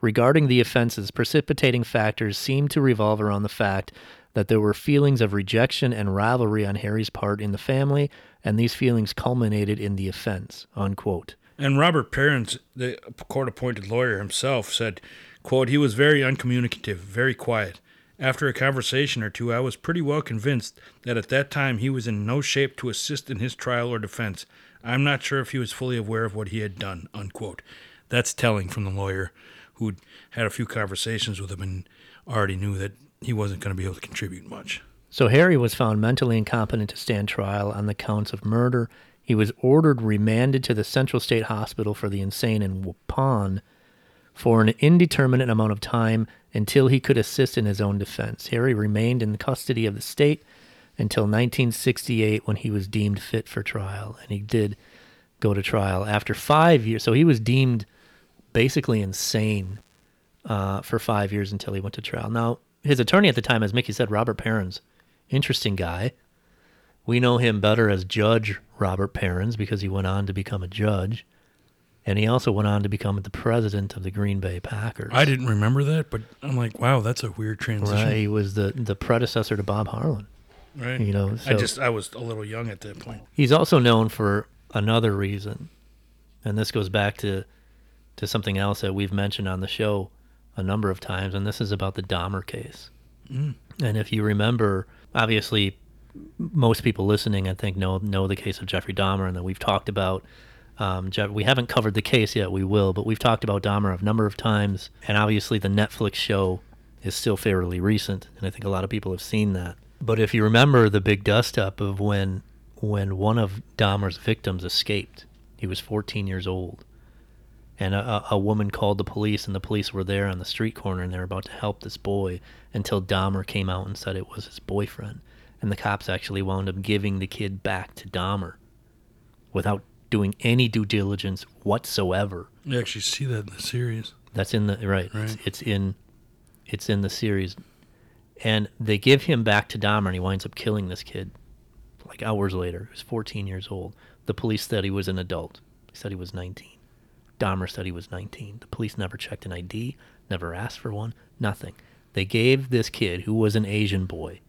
Regarding the offenses, precipitating factors seemed to revolve around the fact that there were feelings of rejection and rivalry on Harry's part in the family, and these feelings culminated in the offense. Unquote. And Robert Parins, the court-appointed lawyer himself, said, quote, he was very uncommunicative, very quiet. After a conversation or two, I was pretty well convinced that at that time he was in no shape to assist in his trial or defense. I'm not sure if he was fully aware of what he had done, unquote. That's telling from the lawyer who'd had a few conversations with him and already knew that he wasn't going to be able to contribute much. So Harry was found mentally incompetent to stand trial on the counts of murder. He was ordered remanded to the Central State Hospital for the Insane in Waupun for an indeterminate amount of time until he could assist in his own defense. Harry remained in custody of the state until 1968 when he was deemed fit for trial, and he did go to trial after five years. So he was deemed basically insane uh, for five years until he went to trial. Now, his attorney at the time, as Mickey said, Robert Parins, interesting guy. We know him better as Judge Robert Parins because he went on to become a judge. And he also went on to become the president of the Green Bay Packers. I didn't remember that, but I'm like, wow, that's a weird transition. Right, he was the, the predecessor to Bob Harlan. Right. You know, I just I was a little young at that point. He's also known for another reason. and this goes back to to something else that we've mentioned on the show a number of times, and this is about the Dahmer case. Mm. And if you remember, obviously, most people listening, I think, know know the case of Jeffrey Dahmer, and that we've talked about. Um, Jeff, we haven't covered the case yet. We will, but we've talked about Dahmer a number of times, and obviously, the Netflix show is still fairly recent, and I think a lot of people have seen that. But if you remember the big dust up of when when one of Dahmer's victims escaped, he was 14 years old, and a- a woman called the police, and the police were there on the street corner, and they were about to help this boy until Dahmer came out and said it was his boyfriend, and the cops actually wound up giving the kid back to Dahmer without doing any due diligence whatsoever. You actually see that in the series. That's in the right. It's, Right. it's in it's in the series, and they give him back to Dahmer, and he winds up killing this kid. Like hours later, he was 14 years old. The police said he was an adult. He said he was 19. Dahmer said he was 19. The police never checked an ID, never asked for one, nothing. They gave this kid, who was an Asian boy,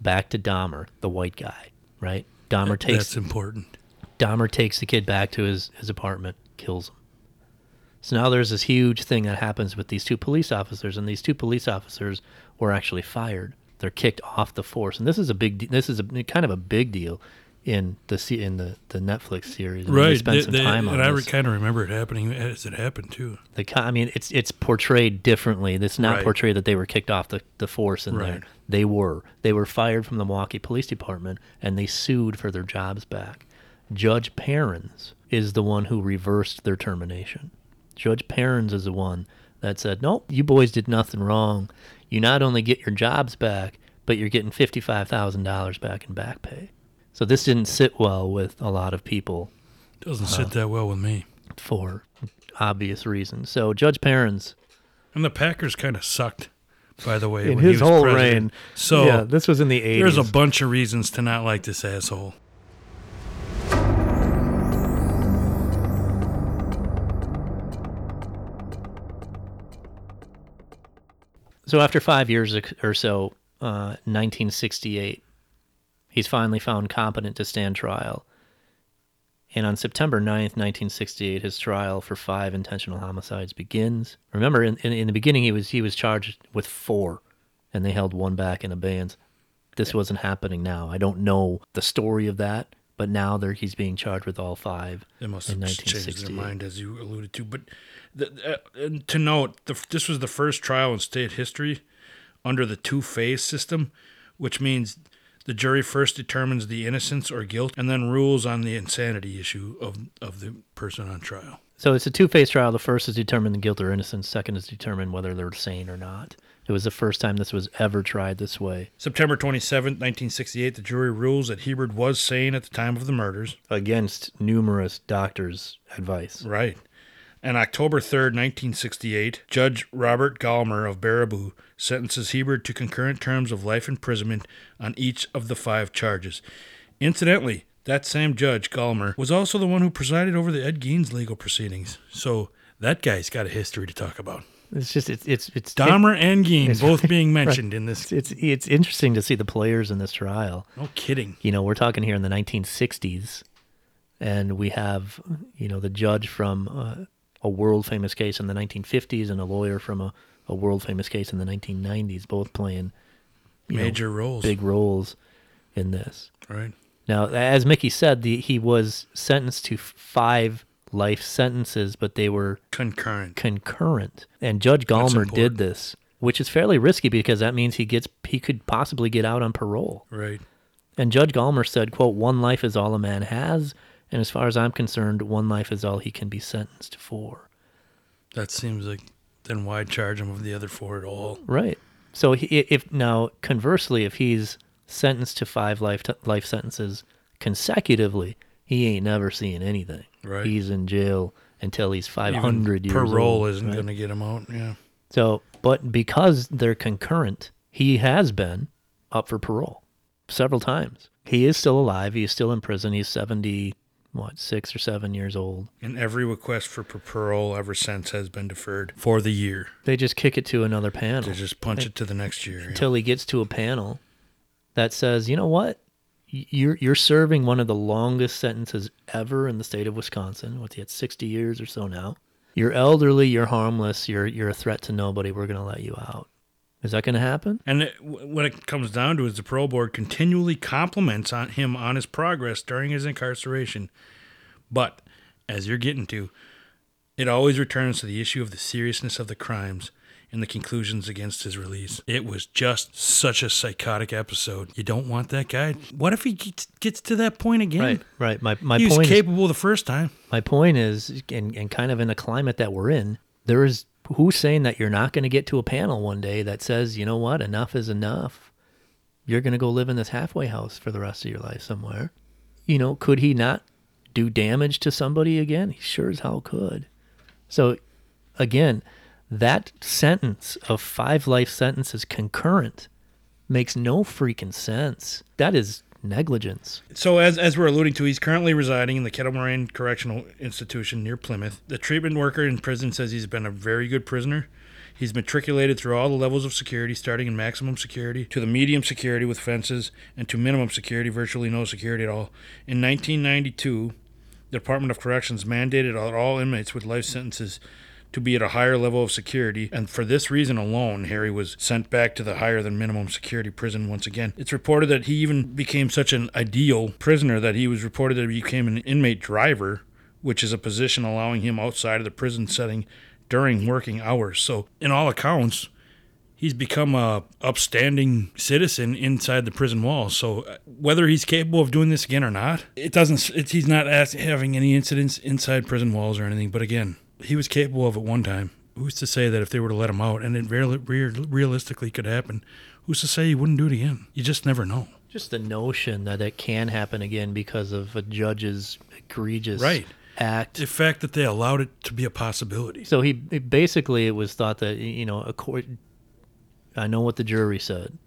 back to Dahmer, the white guy. Right? Dahmer takes That's important. Dahmer takes the kid back to his, his apartment, kills him. So now there's this huge thing that happens with these two police officers, and these two police officers were actually fired. They're kicked off the force, and this is a big. This is a kind of a big deal in the in the, the Netflix series. They Right. spent They- some they- time on and I kind of remember it happening as it happened too. The I mean, it's it's portrayed differently. It's not Right. portrayed that they were kicked off the, the force in there. Right. They were. They were fired from the Milwaukee Police Department, and they sued for their jobs back. Judge Parins is the one who reversed their termination. Judge Parins is the one that said, "Nope, you boys did nothing wrong. You not only get your jobs back, but you're getting fifty-five thousand dollars back in back pay." So this didn't sit well with a lot of people Doesn't sit uh, that well with me. for obvious reasons. So Judge Parins And the Packers kind of sucked, by the way, in when he his was whole president. reign. So yeah, this was in the 80s. there's a bunch of reasons to not like this asshole. So after five years or so, uh, 1968, he's finally found competent to stand trial. And on September 9th, 1968, his trial for five intentional homicides begins. Remember, in, in, in the beginning, he was he was charged with four, and they held one back in abeyance. This wasn't happening now. I don't know the story of that, but now he's being charged with all five. They must in have changed their mind, as you alluded to. But the, uh, and to note, the, this was the first trial in state history under the two-phase system, which means the jury first determines the innocence or guilt, and then rules on the insanity issue of of the person on trial. So it's a two-phase trial. The first is determine the guilt or innocence. Second is determine whether they're sane or not. It was the first time this was ever tried this way September 27, 1968, the jury rules that Hebard was sane at the time of the murders. against numerous doctors' advice. Right. And October 3rd, 1968, Judge Robert Gollmar of Baraboo sentences Hebard to concurrent terms of life imprisonment on each of the five charges. Incidentally, that same judge, Gollmar, was also the one who presided over the Ed Gein legal proceedings. So that guy's got a history to talk about. It's just it's it's it's Dahmer and Gein it's- both being mentioned in this. It's it's interesting to see the players in this trial. No kidding. You know, we're talking here in the 1960s, and we have you know the judge from uh, a world famous case in the 1950s and a lawyer from a, a world famous case in the 1990s, both playing you know, Major roles. big roles in this. Right. Now, as Mickey said, the, he was sentenced to five life sentences, but they were Concurrent. concurrent. And Judge Gollmar did this, which is fairly risky because that means he gets he could possibly get out on parole. Right. And Judge Gollmar said, "quote One life is all a man has, and as far as I'm concerned, one life is all he can be sentenced for." That seems like then why charge him with the other four at all? Right. So he, if now conversely, if he's sentenced to five life life sentences consecutively, he ain't never seeing anything. Right. He's in jail until he's 500 Even years Parole old. isn't right? going to get him out. Yeah. So, but because they're concurrent, he has been up for parole several times. He is still alive. He is still in prison. He's 70, what, six or seven years old. And every request for parole ever since has been deferred for the year. They just kick it to another panel They just punch it to the next year. yeah. until he gets to a panel that says, you know what? you're you're serving one of the longest sentences ever in the state of Wisconsin. What's he at 60 years or so now? You're elderly, you're harmless, you're you're a threat to nobody. We're going to let you out. Is that going to happen? And it, what it comes down to is the parole board continually compliments on him on his progress during his incarceration. But as you're getting to, it always returns to the issue of the seriousness of the crimes and the conclusions against his release. It was just such a psychotic episode. You don't want that guy. What if he gets, to that point again? Right, right. My my he was point is, capable the first time. my point is and, and kind of in the climate that we're in, there is who's saying that you're not going to get to a panel one day that says, "You know what? Enough is enough. You're going to go live in this halfway house for the rest of your life somewhere." You know, could he not do damage to somebody again? He sure as hell could. So again, that sentence of five life sentences concurrent makes no freaking sense. That is negligence. So, as, as we're alluding to, he's currently residing in the Kettle Moraine Correctional Institution near Plymouth. The treatment worker in prison says he's been a very good prisoner. He's matriculated through all the levels of security, starting in maximum security to the medium security with fences, and to minimum security, virtually no security at all. In 1992, the Department of Corrections mandated that all inmates with life sentences to be at a higher level of security, and for this reason alone, Harry was sent back to the higher than minimum security prison once again. It's reported that he even became such an ideal prisoner that he was reported that he became an inmate driver, which is a position allowing him outside of the prison setting during working hours. So, in all accounts, he's become a upstanding citizen inside the prison walls. So uh, whether he's capable of doing this again or not, it doesn't. It's, he's not ask, having any incidents inside prison walls or anything. But again, he was capable of it one time. Who's to say that if they were to let him out, and it real, realistically could happen, who's to say he wouldn't do it again? You just never know. Just the notion that it can happen again because of a judge's egregious Right. act. The fact that they allowed it to be a possibility. So he basically it was thought that you know, a court. I know what the jury said.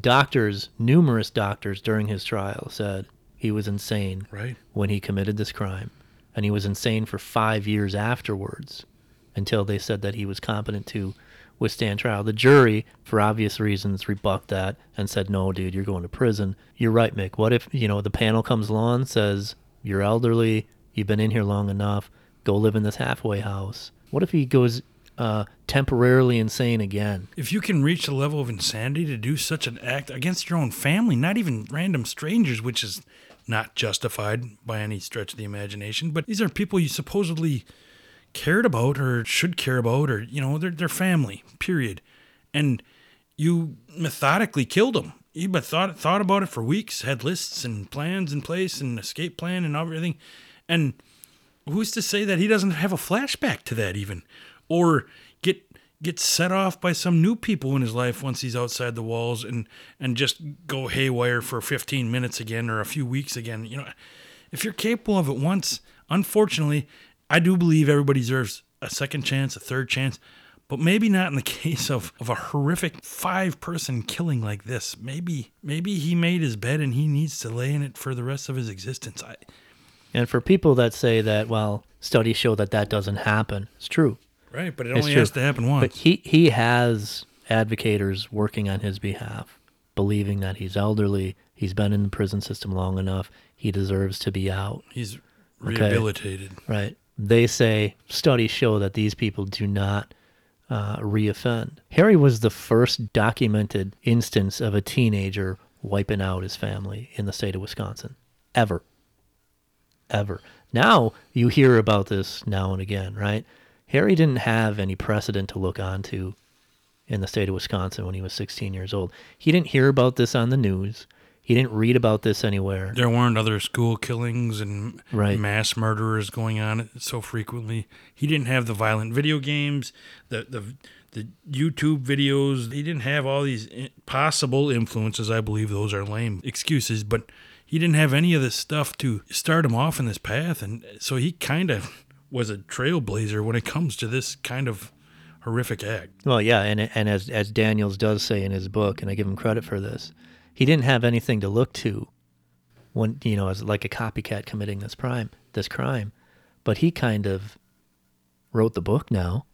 Doctors, numerous doctors during his trial said he was insane Right. when he committed this crime, and he was insane for five years afterwards, until they said that he was competent to withstand trial. The jury, for obvious reasons, rebuffed that and said, "No, dude, you're going to prison." You're right, Mick. What if you know the panel comes along says you're elderly, you've been in here long enough, go live in this halfway house? What if he goes uh, temporarily insane again? If you can reach the level of insanity to do such an act against your own family, not even random strangers, which is not justified by any stretch of the imagination, but these are people you supposedly cared about or should care about, or, you know, they're, they're family, period. And you methodically killed them. You but thought thought about it for weeks, had lists and plans in place and escape plan and everything. And who's to say that he doesn't have a flashback to that even or get get set off by some new people in his life once he's outside the walls and and just go haywire for 15 minutes again or a few weeks again. You know if you're capable of it once unfortunately i do believe everybody deserves a second chance a third chance but maybe not in the case of, of a horrific five person killing like this. Maybe maybe he made his bed and he needs to lay in it for the rest of his existence. I, And for people that say that, well, studies show that that doesn't happen, it's true. Right but it only has to happen once But he he has advocators working on his behalf, believing that he's elderly, he's been in the prison system long enough, he deserves to be out. He's rehabilitated. Right? They say studies show that these people do not uh, reoffend. Harry was the first documented instance of a teenager wiping out his family in the state of Wisconsin, ever, ever. Now you hear about this now and again, right? Harry didn't have any precedent to look onto in the state of Wisconsin when he was 16 years old. He didn't hear about this on the news. He didn't read about this anywhere. There weren't other school killings and Right. mass murderers going on so frequently. He didn't have the violent video games, the the the YouTube videos. He didn't have all these possible influences. I believe those are lame excuses, but he didn't have any of this stuff to start him off in this path, and so he kind of was a trailblazer when it comes to this kind of horrific act. Well, yeah, and and as as Daniels does say in his book, and I give him credit for this, he didn't have anything to look to when you know as like a copycat committing this crime, this crime, but he kind of wrote the book now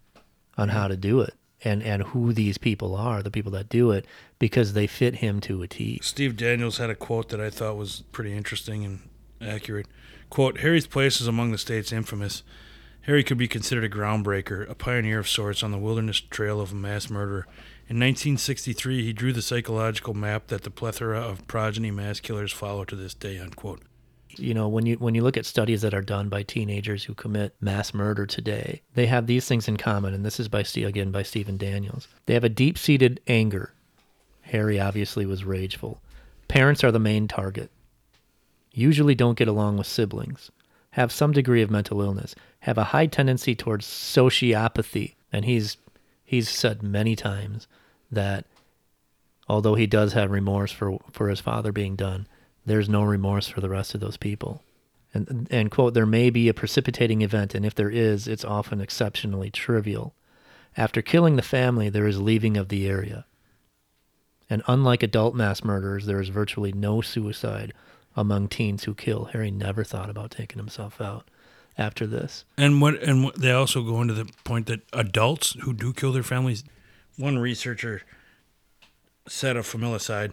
on how to do it. and and who these people are, the people that do it, because they fit him to a T. Steve Daniels had a quote that I thought was pretty interesting and accurate. Quote, Harry's place is among the state's infamous. Harry could be considered a groundbreaker, a pioneer of sorts on the wilderness trail of mass murder. In 1963, he drew the psychological map that the plethora of progeny mass killers follow to this day, unquote. You know, when you when you look at studies that are done by teenagers who commit mass murder today, they have these things in common, and this is by again by Stephen Daniels. They have a deep-seated anger. Harry obviously was rageful. Parents are the main target. Usually don't get along with siblings. Have some degree of mental illness. Have a high tendency towards sociopathy, and he's he's said many times that although he does have remorse for for his father being done, there's no remorse for the rest of those people. And and quote, there may be a precipitating event, and if there is, it's often exceptionally trivial. After killing the family, there is leaving of the area. And unlike adult mass murderers, there is virtually no suicide among teens who kill. Harry never thought about taking himself out after this. And what and what, they also go into the point that adults who do kill their families, one researcher said of familicide,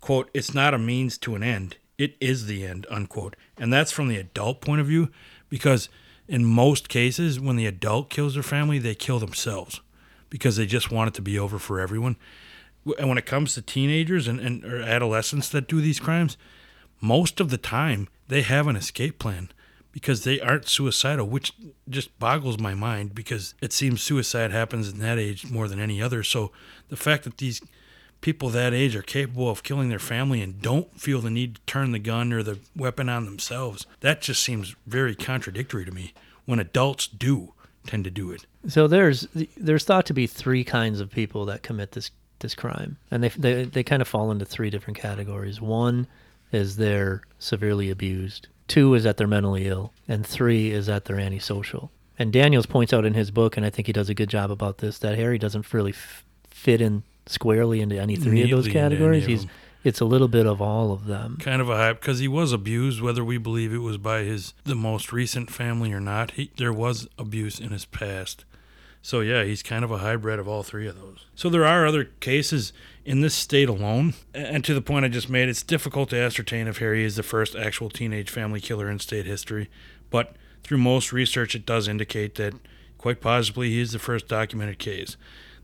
quote, it's not a means to an end. It is the end, unquote. And that's from the adult point of view, because in most cases, when the adult kills their family, they kill themselves because they just want it to be over for everyone. And when it comes to teenagers and, and or adolescents that do these crimes, most of the time they have an escape plan because they aren't suicidal, which just boggles my mind because it seems suicide happens in that age more than any other. So the fact that these people that age are capable of killing their family and don't feel the need to turn the gun or the weapon on themselves, that just seems very contradictory to me when adults do tend to do it. So there's there's thought to be three kinds of people that commit this this crime, and they they they kind of fall into three different categories. One is they're severely abused. Two is that they're mentally ill, and three is that they're antisocial. And Daniels points out in his book, and I think he does a good job about this, that Harry doesn't really f- fit in squarely into any three of those Neatly into any categories. of He's it's a little bit of all of them. Kind of a hype because he was abused, whether we believe it was by his the most recent family or not. He, there was abuse in his past. So yeah, he's kind of a hybrid of all three of those. So there are other cases in this state alone, and to the point I just made, it's difficult to ascertain if Harry is the first actual teenage family killer in state history. But through most research, it does indicate that quite possibly he is the first documented case.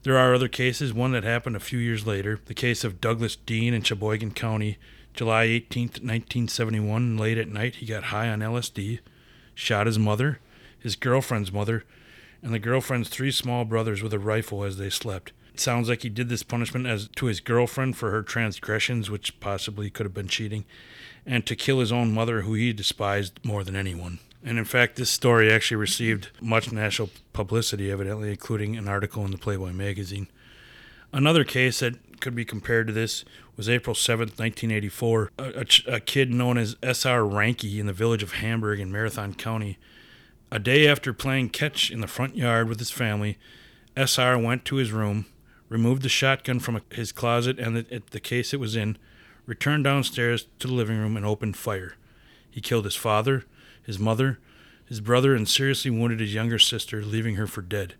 There are other cases, one that happened a few years later, the case of Douglas Dean in Sheboygan County, July 18th, 1971, late at night. He got high on LSD, shot his mother, his girlfriend's mother, and the girlfriend's three small brothers with a rifle as they slept. Sounds like he did this punishment as to his girlfriend for her transgressions, which possibly could have been cheating, and to kill his own mother, who he despised more than anyone. And in fact, this story actually received much national publicity, evidently, including an article in the Playboy magazine. Another case that could be compared to this was April 7th, 1984. A, a a kid known as S.R. Ranke in the village of Hamburg in Marathon County. A day after playing catch in the front yard with his family, S.R. went to his room, removed the shotgun from his closet and the, the case it was in, returned downstairs to the living room, and opened fire. He killed his father, his mother, his brother, and seriously wounded his younger sister, leaving her for dead.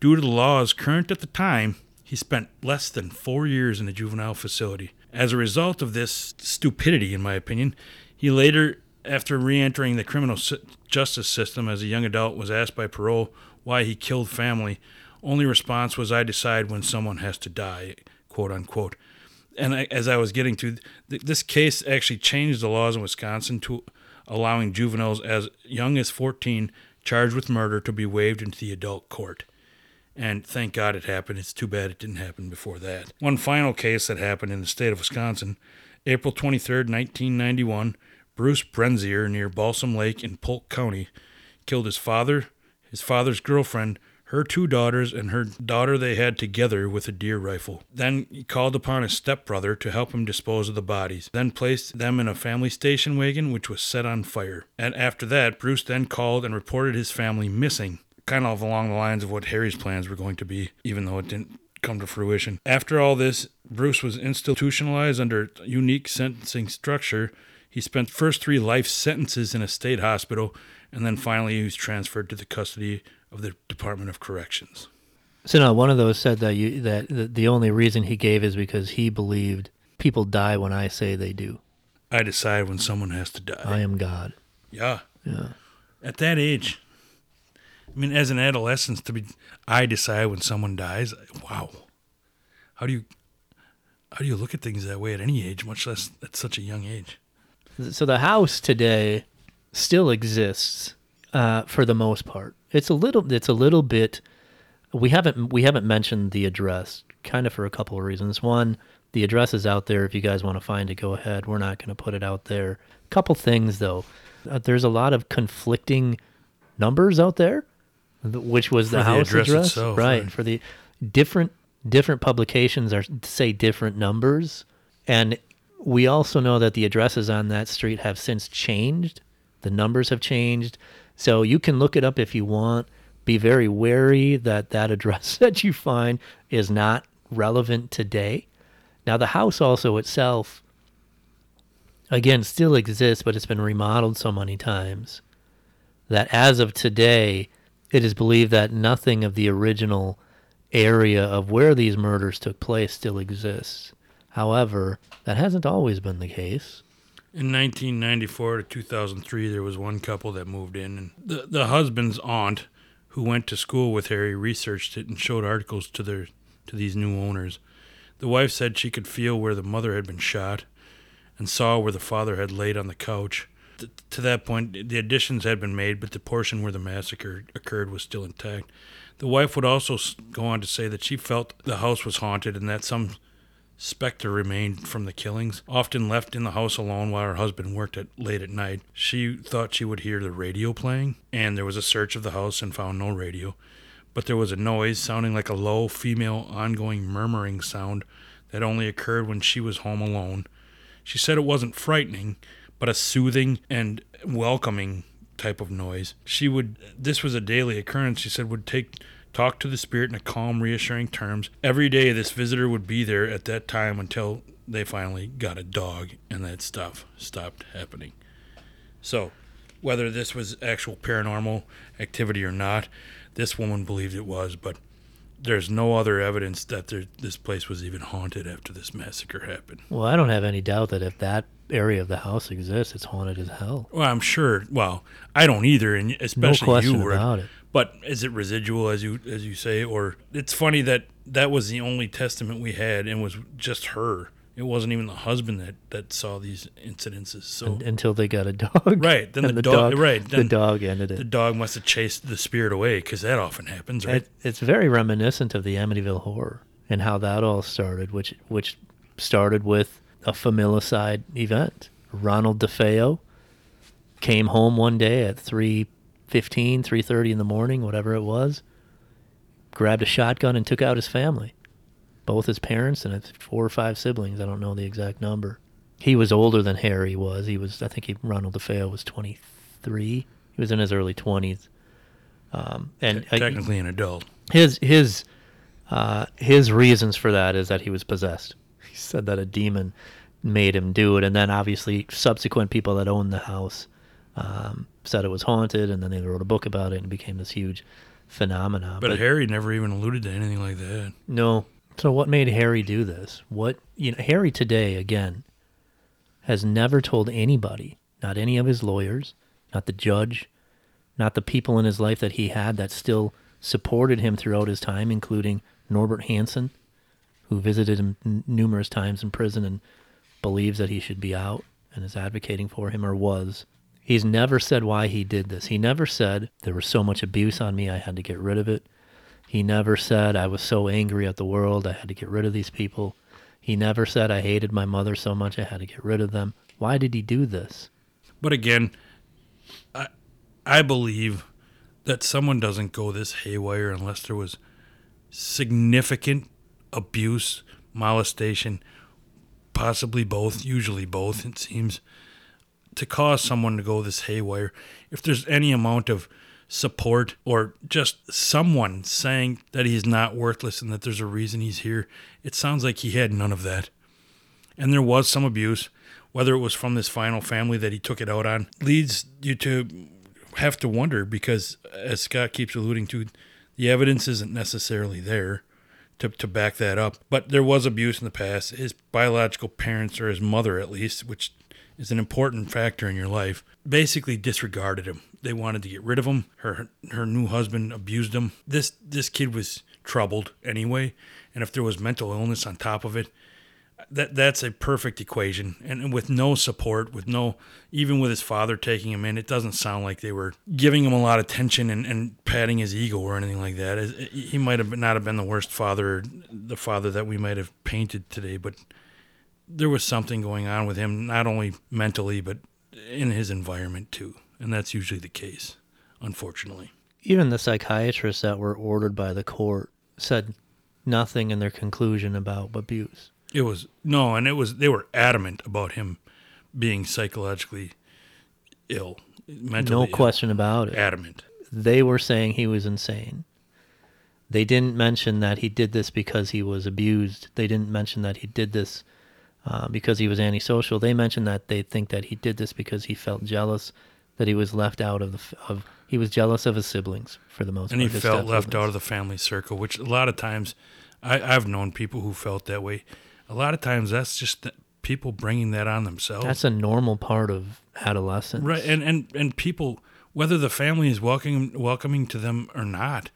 Due to the laws current at the time, he spent less than four years in a juvenile facility. As a result of this stupidity, in my opinion, he later, after re entering the criminal justice system as a young adult, was asked by parole why he killed family. Only response was, I decide when someone has to die, quote unquote. And I, as I was getting to, th- this case actually changed the laws in Wisconsin to allowing juveniles as young as 14 charged with murder to be waived into the adult court. And thank God it happened. It's too bad it didn't happen before that. One final case that happened in the state of Wisconsin, April 23rd, 1991, Bruce Brenzier near Balsam Lake in Polk County killed his father, his father's girlfriend, her two daughters, and her daughter they had together with a deer rifle. Then he called upon his stepbrother to help him dispose of the bodies, then placed them in a family station wagon which was set on fire. And after that, Bruce then called and reported his family missing kind of along the lines of what Harry's plans were going to be, even though it didn't come to fruition. After all this, Bruce was institutionalized under a unique sentencing structure. He spent first three life sentences in a state hospital, and then finally he was transferred to the custody of the Department of Corrections. So now one of those said that you that the, only reason he gave is because he believed people die when I say they do. I decide when someone has to die. I am God. yeah. Yeah. At that age, I mean, as an adolescent, to be, I decide when someone dies. Wow. How do you, how do you look at things that way at any age, much less at such a young age? So the house today still exists uh, for the most part. It's a little. It's a little bit. We haven't we haven't mentioned the address, kind of for a couple of reasons. One, the address is out there. If you guys want to find it, go ahead. We're not going to put it out there. Couple things though. Uh, there's a lot of conflicting numbers out there, which was the house address address, itself, right? right. For the different different publications are say different numbers, and we also know that the addresses on that street have since changed. The numbers have changed, so you can look it up if you want. Be very wary that that address that you find is not relevant today. Now, the house also itself, again, still exists, but it's been remodeled so many times that as of today, it is believed that nothing of the original area of where these murders took place still exists. However, that hasn't always been the case. In 1994 to 2003, there was one couple that moved in, and the the husband's aunt, who went to school with Harry, researched it and showed articles to their to these new owners. The wife said she could feel where the mother had been shot, and saw where the father had laid on the couch. Th- to that point, the additions had been made, but the portion where the massacre occurred was still intact. The wife would also go on to say that she felt the house was haunted and that some specter remained from the killings. Often left in the house alone while her husband worked at late at night, she thought she would hear the radio playing, and there was a search of the house and found no radio. But there was a noise sounding like a low female ongoing murmuring sound that only occurred when she was home alone. She said it wasn't frightening, but a soothing and welcoming type of noise. She would this was a daily occurrence, she said would take talk to the spirit in a calm, reassuring terms. Every day this visitor would be there at that time until they finally got a dog and that stuff stopped happening. So, whether this was actual paranormal activity or not, this woman believed it was, but there's no other evidence that there, this place was even haunted after this massacre happened. Well, I don't have any doubt that if that area of the house exists, it's haunted as hell. Well, I'm sure. Well, I don't either, and especially question you. Rick. about it. But is it residual, as you as you say, or it's funny that that was the only testament we had, and was just her. It wasn't even the husband that that saw these incidences. So Un- until they got a dog. Right, then And the dog- right, the dog ended it. the dog must have chased the spirit away, because that often happens, right? it. It's very reminiscent of the Amityville horror and how that all started, which which started with a familicide event. Ronald DeFeo came home one day at 3.15, 3.30 in the morning, whatever it was, grabbed a shotgun and took out his family. Both his parents and his four or five siblings. I don't know the exact number. He was older than Harry was. He was, I think he, Ronald DeFeo was 23. He was in his early 20s. Um, and Technically an adult. his his uh, his reasons for that is that he was possessed. He said that a demon made him do it, and then obviously subsequent people that owned the house um, said it was haunted, and then they wrote a book about it, and became this huge phenomena. But, Harry never even alluded to anything like that. no. So what made Harry do this? What you know, Harry today again has never told anybody, not any of his lawyers, not the judge, not the people in his life that he had that still supported him throughout his time, including Norbert Hansen, who visited him n- numerous times in prison and believes that he should be out and is advocating for him or was. He's never said why he did this. He never said there was so much abuse on me I had to get rid of it. He never said I was so angry at the world I had to get rid of these people. He never said I hated my mother so much I had to get rid of them. Why did he do this? But again, I I believe that someone doesn't go this haywire unless there was significant abuse, molestation, possibly both, usually both, it seems, to cause someone to go this haywire. If there's any amount of support or just someone saying that he's not worthless and that there's a reason he's here, it sounds like he had none of that and there was some abuse, whether it was from this final family that he took it out on, leads you to have to wonder because, as Scott keeps alluding to, The evidence isn't necessarily there to, to back that up, but there was abuse in the past. His biological parents, or his mother at least, which is an important factor in your life, basically disregarded him. They wanted to get rid of him. Her her new husband abused him. This this kid was troubled anyway, and if there was mental illness on top of it, that that's a perfect equation. And, with no support, with no even with his father taking him in, it doesn't sound like they were giving him a lot of attention and, and patting his ego or anything like that. He might have not have been the worst father, the father that we might have painted today, but there was something going on with him, not only mentally but in his environment too, and that's usually the case, unfortunately. Even the psychiatrists that were ordered by the court said nothing in their conclusion about abuse. It was no, and it was they were adamant about him being psychologically ill, mentally No ill. question about it. adamant. They were saying he was insane. They didn't mention that he did this because he was abused. They didn't mention that he did this uh, because he was antisocial. They mentioned that they think that he did this because he felt jealous that he was left out of the of he was jealous of his siblings for the most and part. he felt left out of the family circle, which a lot of times I, I've known people who felt that way. A lot of times that's just th- people bringing that on themselves. That's a normal part of adolescence. right, and, and and people, whether the family is welcoming welcoming to them or not,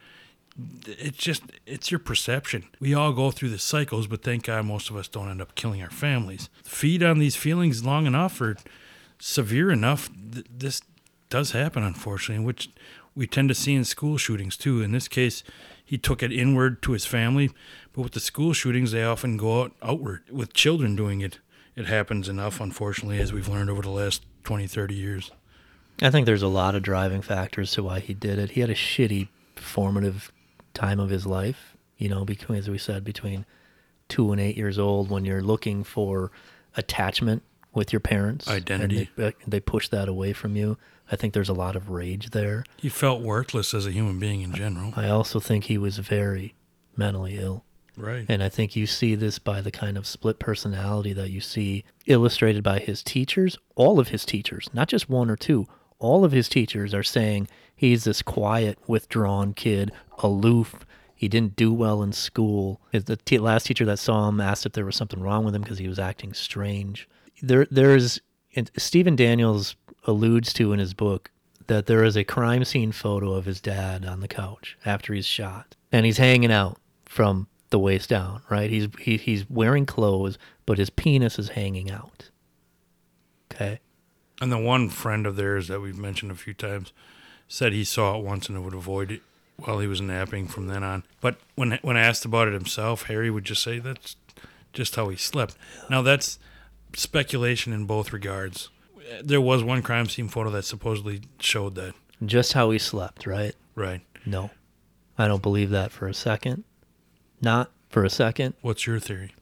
it's just it's your perception. We all go through the cycles, but thank God most of us don't end up killing our families. Feed on these feelings long enough or severe enough, th- this does happen, unfortunately, which we tend to see in school shootings too. In this case, he took it inward to his family, but with the school shootings, they often go out outward. With children doing it, it happens enough, unfortunately, as we've learned over the last 20, 30 years. I think there's a lot of driving factors to why he did it. He had a shitty formative time of his life, you know, between as we said, between two and eight years old when you're looking for attachment with your parents. and Identity. they, uh, they push that away from you. I think there's a lot of rage there. He felt worthless as a human being in general. I also think he was very mentally ill. Right. And I think you see this by the kind of split personality that you see illustrated by his teachers. All of his teachers, not just one or two, all of his teachers are saying he's this quiet, withdrawn kid, aloof. He didn't do well in school. The te- last teacher that saw him asked if there was something wrong with him because he was acting strange. There, there's Stephen Daniels alludes to in his book that there is a crime scene photo of his dad on the couch after he's shot, and he's hanging out from the waist down. Right? He's he, he's wearing clothes, but his penis is hanging out. Okay. And the one friend of theirs that we've mentioned a few times said he saw it once and would avoid it while he was napping from then on. But when when asked about it himself, Harry would just say that's just how he slept. Now that's speculation in both regards. There was one crime scene photo that supposedly showed that. Just how he slept, right? Right. No. I don't believe that for a second. Not for a second. What's your theory?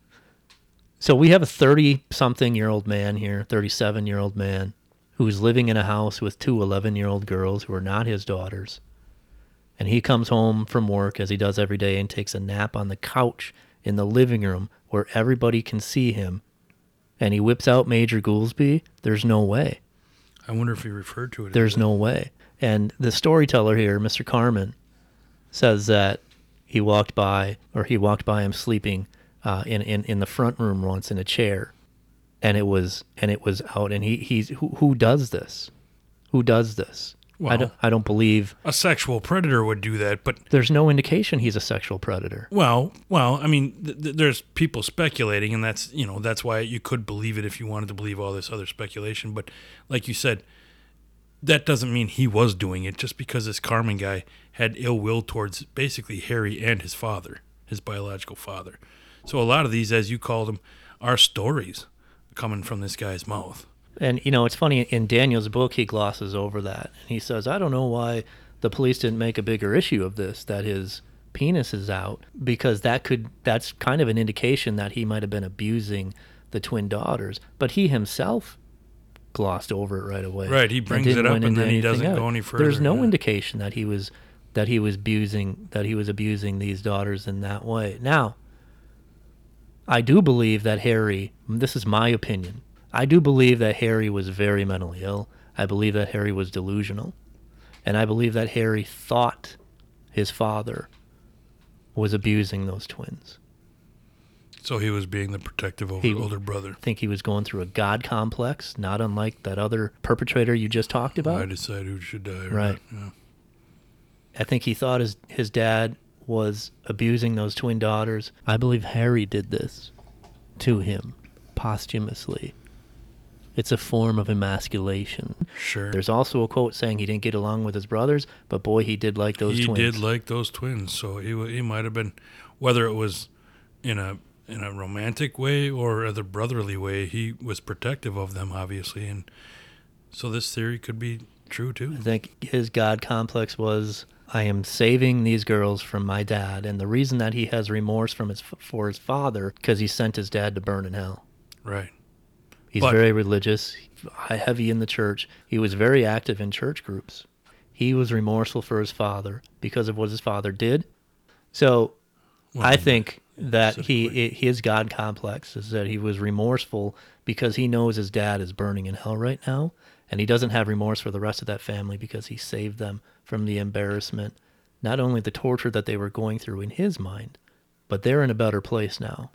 So we have a 30 something year old man here, 37 year old man, who's living in a house with two 11 year old girls who are not his daughters. And he comes home from work, as he does every day, and takes a nap on the couch in the living room where everybody can see him. And he whips out Major Goolsby. There's no way. I wonder if he referred to it. There's no way. And the storyteller here, Mr. Carmen, says that he walked by, or he walked by him sleeping uh, in, in in the front room once in a chair, and it was and it was out. And he he's who, who does this? Who does this? I don't I don't believe a sexual predator would do that, but there's no indication he's a sexual predator. Well, well, I mean, th- th- there's people speculating, and that's you know that's why you could believe it if you wanted to believe all this other speculation. But like you said, that doesn't mean he was doing it. Just because this Carmen guy had ill will towards basically Harry and his father, his biological father. So a lot of these, as you called them, are stories coming from this guy's mouth. And you know, it's funny in Daniel's book he glosses over that. And he says, "I don't know why the police didn't make a bigger issue of this that his penis is out because that could that's kind of an indication that he might have been abusing the twin daughters, but he himself glossed over it right away. Right, he brings it up and then he doesn't else. go any further. There's no yeah. indication that he was that he was abusing that he was abusing these daughters in that way. Now, I do believe that Harry, this is my opinion, I do believe that Harry was very mentally ill. I believe that Harry was delusional. And I believe that Harry thought his father, was abusing those twins. So he was being the protective over He- older brother. I think he was going through a God complex, not unlike that other perpetrator you just talked about. I decide who should die. Right. yeah. I think he thought his his dad was abusing those twin daughters. I believe Harry did this to him posthumously. It's a form of emasculation. Sure. There's also a quote saying he didn't get along with his brothers, but boy, he did like those twins. he twins. did like those twins, so he he might have been, whether it was in a in a romantic way or a brotherly way, he was protective of them, obviously, and so this theory could be true too. I think his God complex was I am saving these girls from my dad, and the reason that he has remorse from his for his father because he sent his dad to burn in hell. Right. He's But- very religious, heavy in the church. He was very active in church groups. He was remorseful for his father because of what his father did. So Well, I think that he his God complex is that he was remorseful because he knows his dad is burning in hell right now, and he doesn't have remorse for the rest of that family because he saved them from the embarrassment, not only the torture that they were going through in his mind, but they're in a better place now.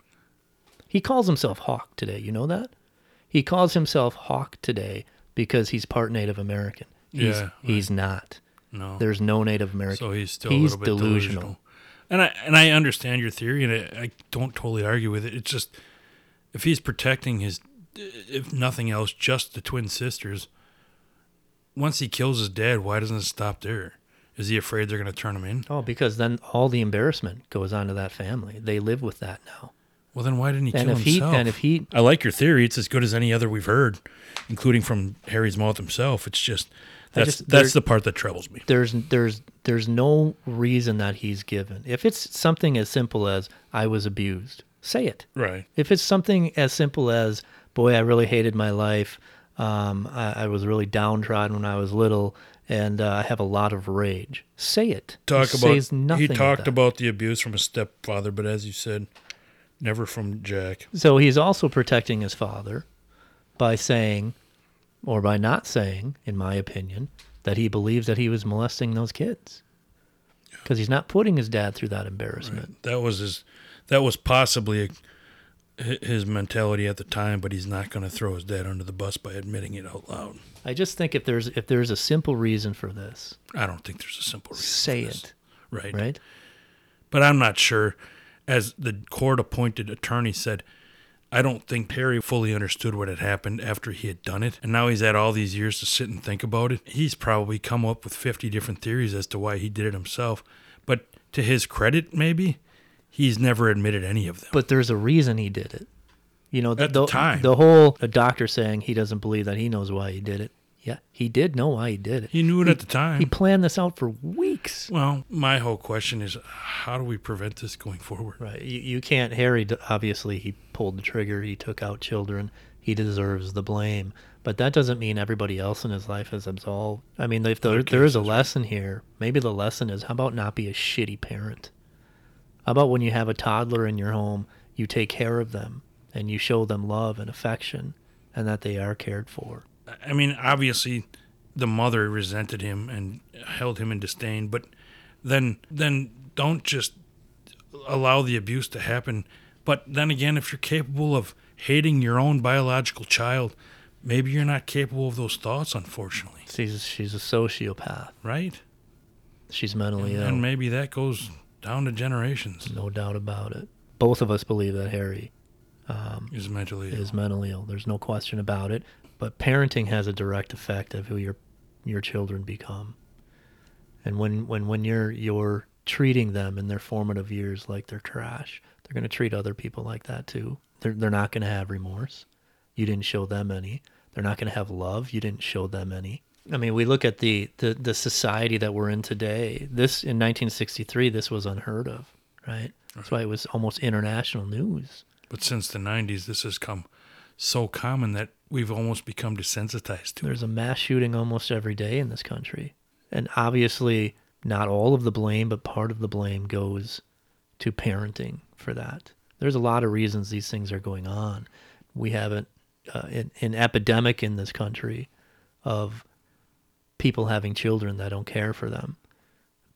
He calls himself Hawk today. You know that? He calls himself Hawk today because he's part Native American. He's, Yeah, right. he's not. no. There's no Native American. So he's still he's a little bit delusional. And I and I understand your theory, and I, I don't totally argue with it. It's just if he's protecting his, if nothing else, just the twin sisters. Once he kills his dad, why doesn't it stop there? Is he afraid they're going to turn him in? Oh, because then all the embarrassment goes on to that family. They live with that now. Well, then why didn't he And kill if he himself? and if he I like your theory. It's as good as any other we've heard, including from Harry's mouth himself. It's just that's just- that's the part that troubles me. there's there's there's no reason that he's given. If it's something as simple as I was abused, say it. Right. If it's something as simple as boy, I really hated my life. Um, I, I was really downtrodden when I was little, and uh, I have a lot of rage. Say it. Talk he about says nothing he talked about the abuse from his stepfather, but as you said, never from Jack. So he's also protecting his father by saying, or by not saying, in my opinion, that he believes that he was molesting those kids. Because he's not putting his dad through that embarrassment. That was his. That was possibly hi- his mentality at the time, but he's not going to throw his dad under the bus by admitting it out loud. I just think if there's if there's a simple reason for this, I don't think there's a simple reason. say it, Right. right? But I'm not sure. As the court appointed attorney said, I don't think Perry fully understood what had happened after he had done it. And now he's had all these years to sit and think about it. He's probably come up with 50 different theories as to why he did it himself. But to his credit, maybe, he's never admitted any of them. But there's a reason he did it. You know, At the time. the whole a doctor saying he doesn't believe that he knows why he did it. Yeah, he did know why he did it. He knew it at the time. He planned this out for weeks. well, my whole question is how do we prevent this going forward? Right. You, you can't. Harry, obviously, he pulled the trigger. He took out children. He deserves the blame. But that doesn't mean everybody else in his life is absolved. I mean, if there, there is a lesson here, maybe the lesson is how about not be a shitty parent? How about when you have a toddler in your home, you take care of them and you show them love and affection and that they are cared for? I mean, obviously, the mother resented him and held him in disdain, but then then don't just allow the abuse to happen. But then again, if you're capable of hating your own biological child, maybe you're not capable of those thoughts, unfortunately, She's, she's a sociopath. right? She's mentally ill. And maybe that goes down to generations. no doubt about it. Both of us believe that Harry um, Is mentally is ill. mentally ill. There's no question about it. But parenting has a direct effect of who your your children become. And when when when you're you're treating them in their formative years like they're trash, they're going to treat other people like that too. They're they're not going to have remorse. You didn't show them any. They're not going to have love. You didn't show them any. I mean, we look at the, the the society that we're in today. This in 1963, this was unheard of, right? That's why it was almost international news. But since the 90s, this has come so common that we've almost become desensitized to it. There's a mass shooting almost every day in this country. And obviously, not all of the blame, but part of the blame goes to parenting for that. There's a lot of reasons these things are going on. We have an, uh, an, an epidemic in this country of people having children that don't care for them,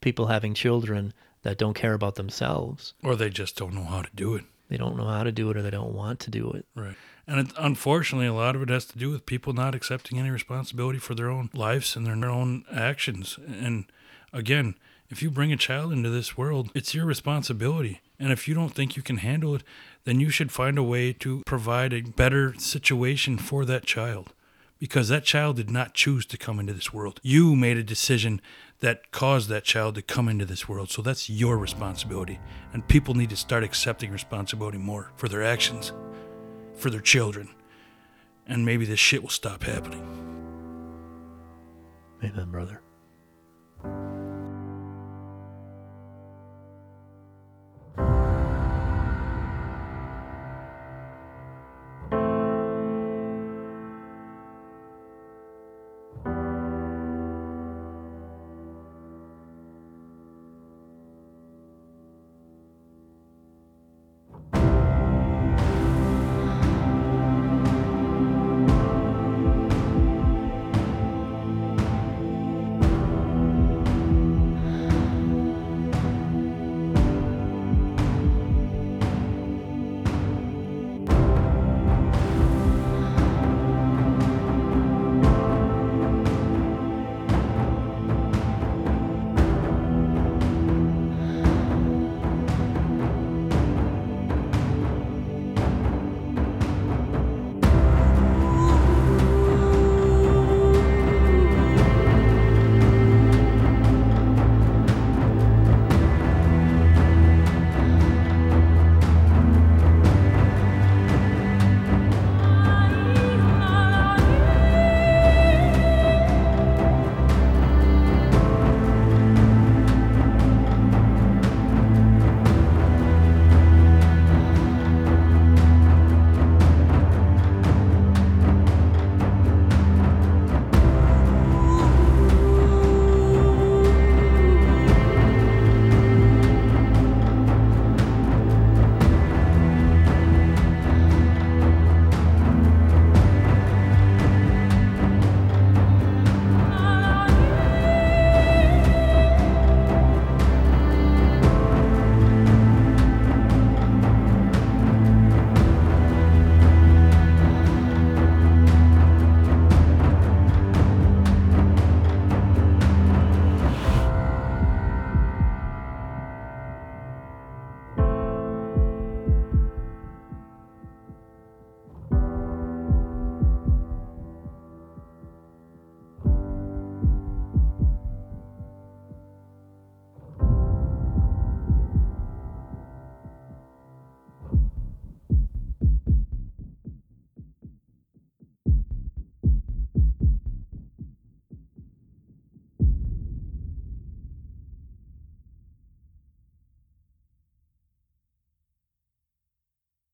people having children that don't care about themselves. Or they just don't know how to do it. They don't know how to do it or they don't want to do it. Right. And it, unfortunately, a lot of it has to do with people not accepting any responsibility for their own lives and their, their own actions. And again, if you bring a child into this world, it's your responsibility. And if you don't think you can handle it, then you should find a way to provide a better situation for that child. Because that child did not choose to come into this world. You made a decision that caused that child to come into this world. So that's your responsibility. And people need to start accepting responsibility more for their actions, for their children. And maybe this shit will stop happening. Amen, brother.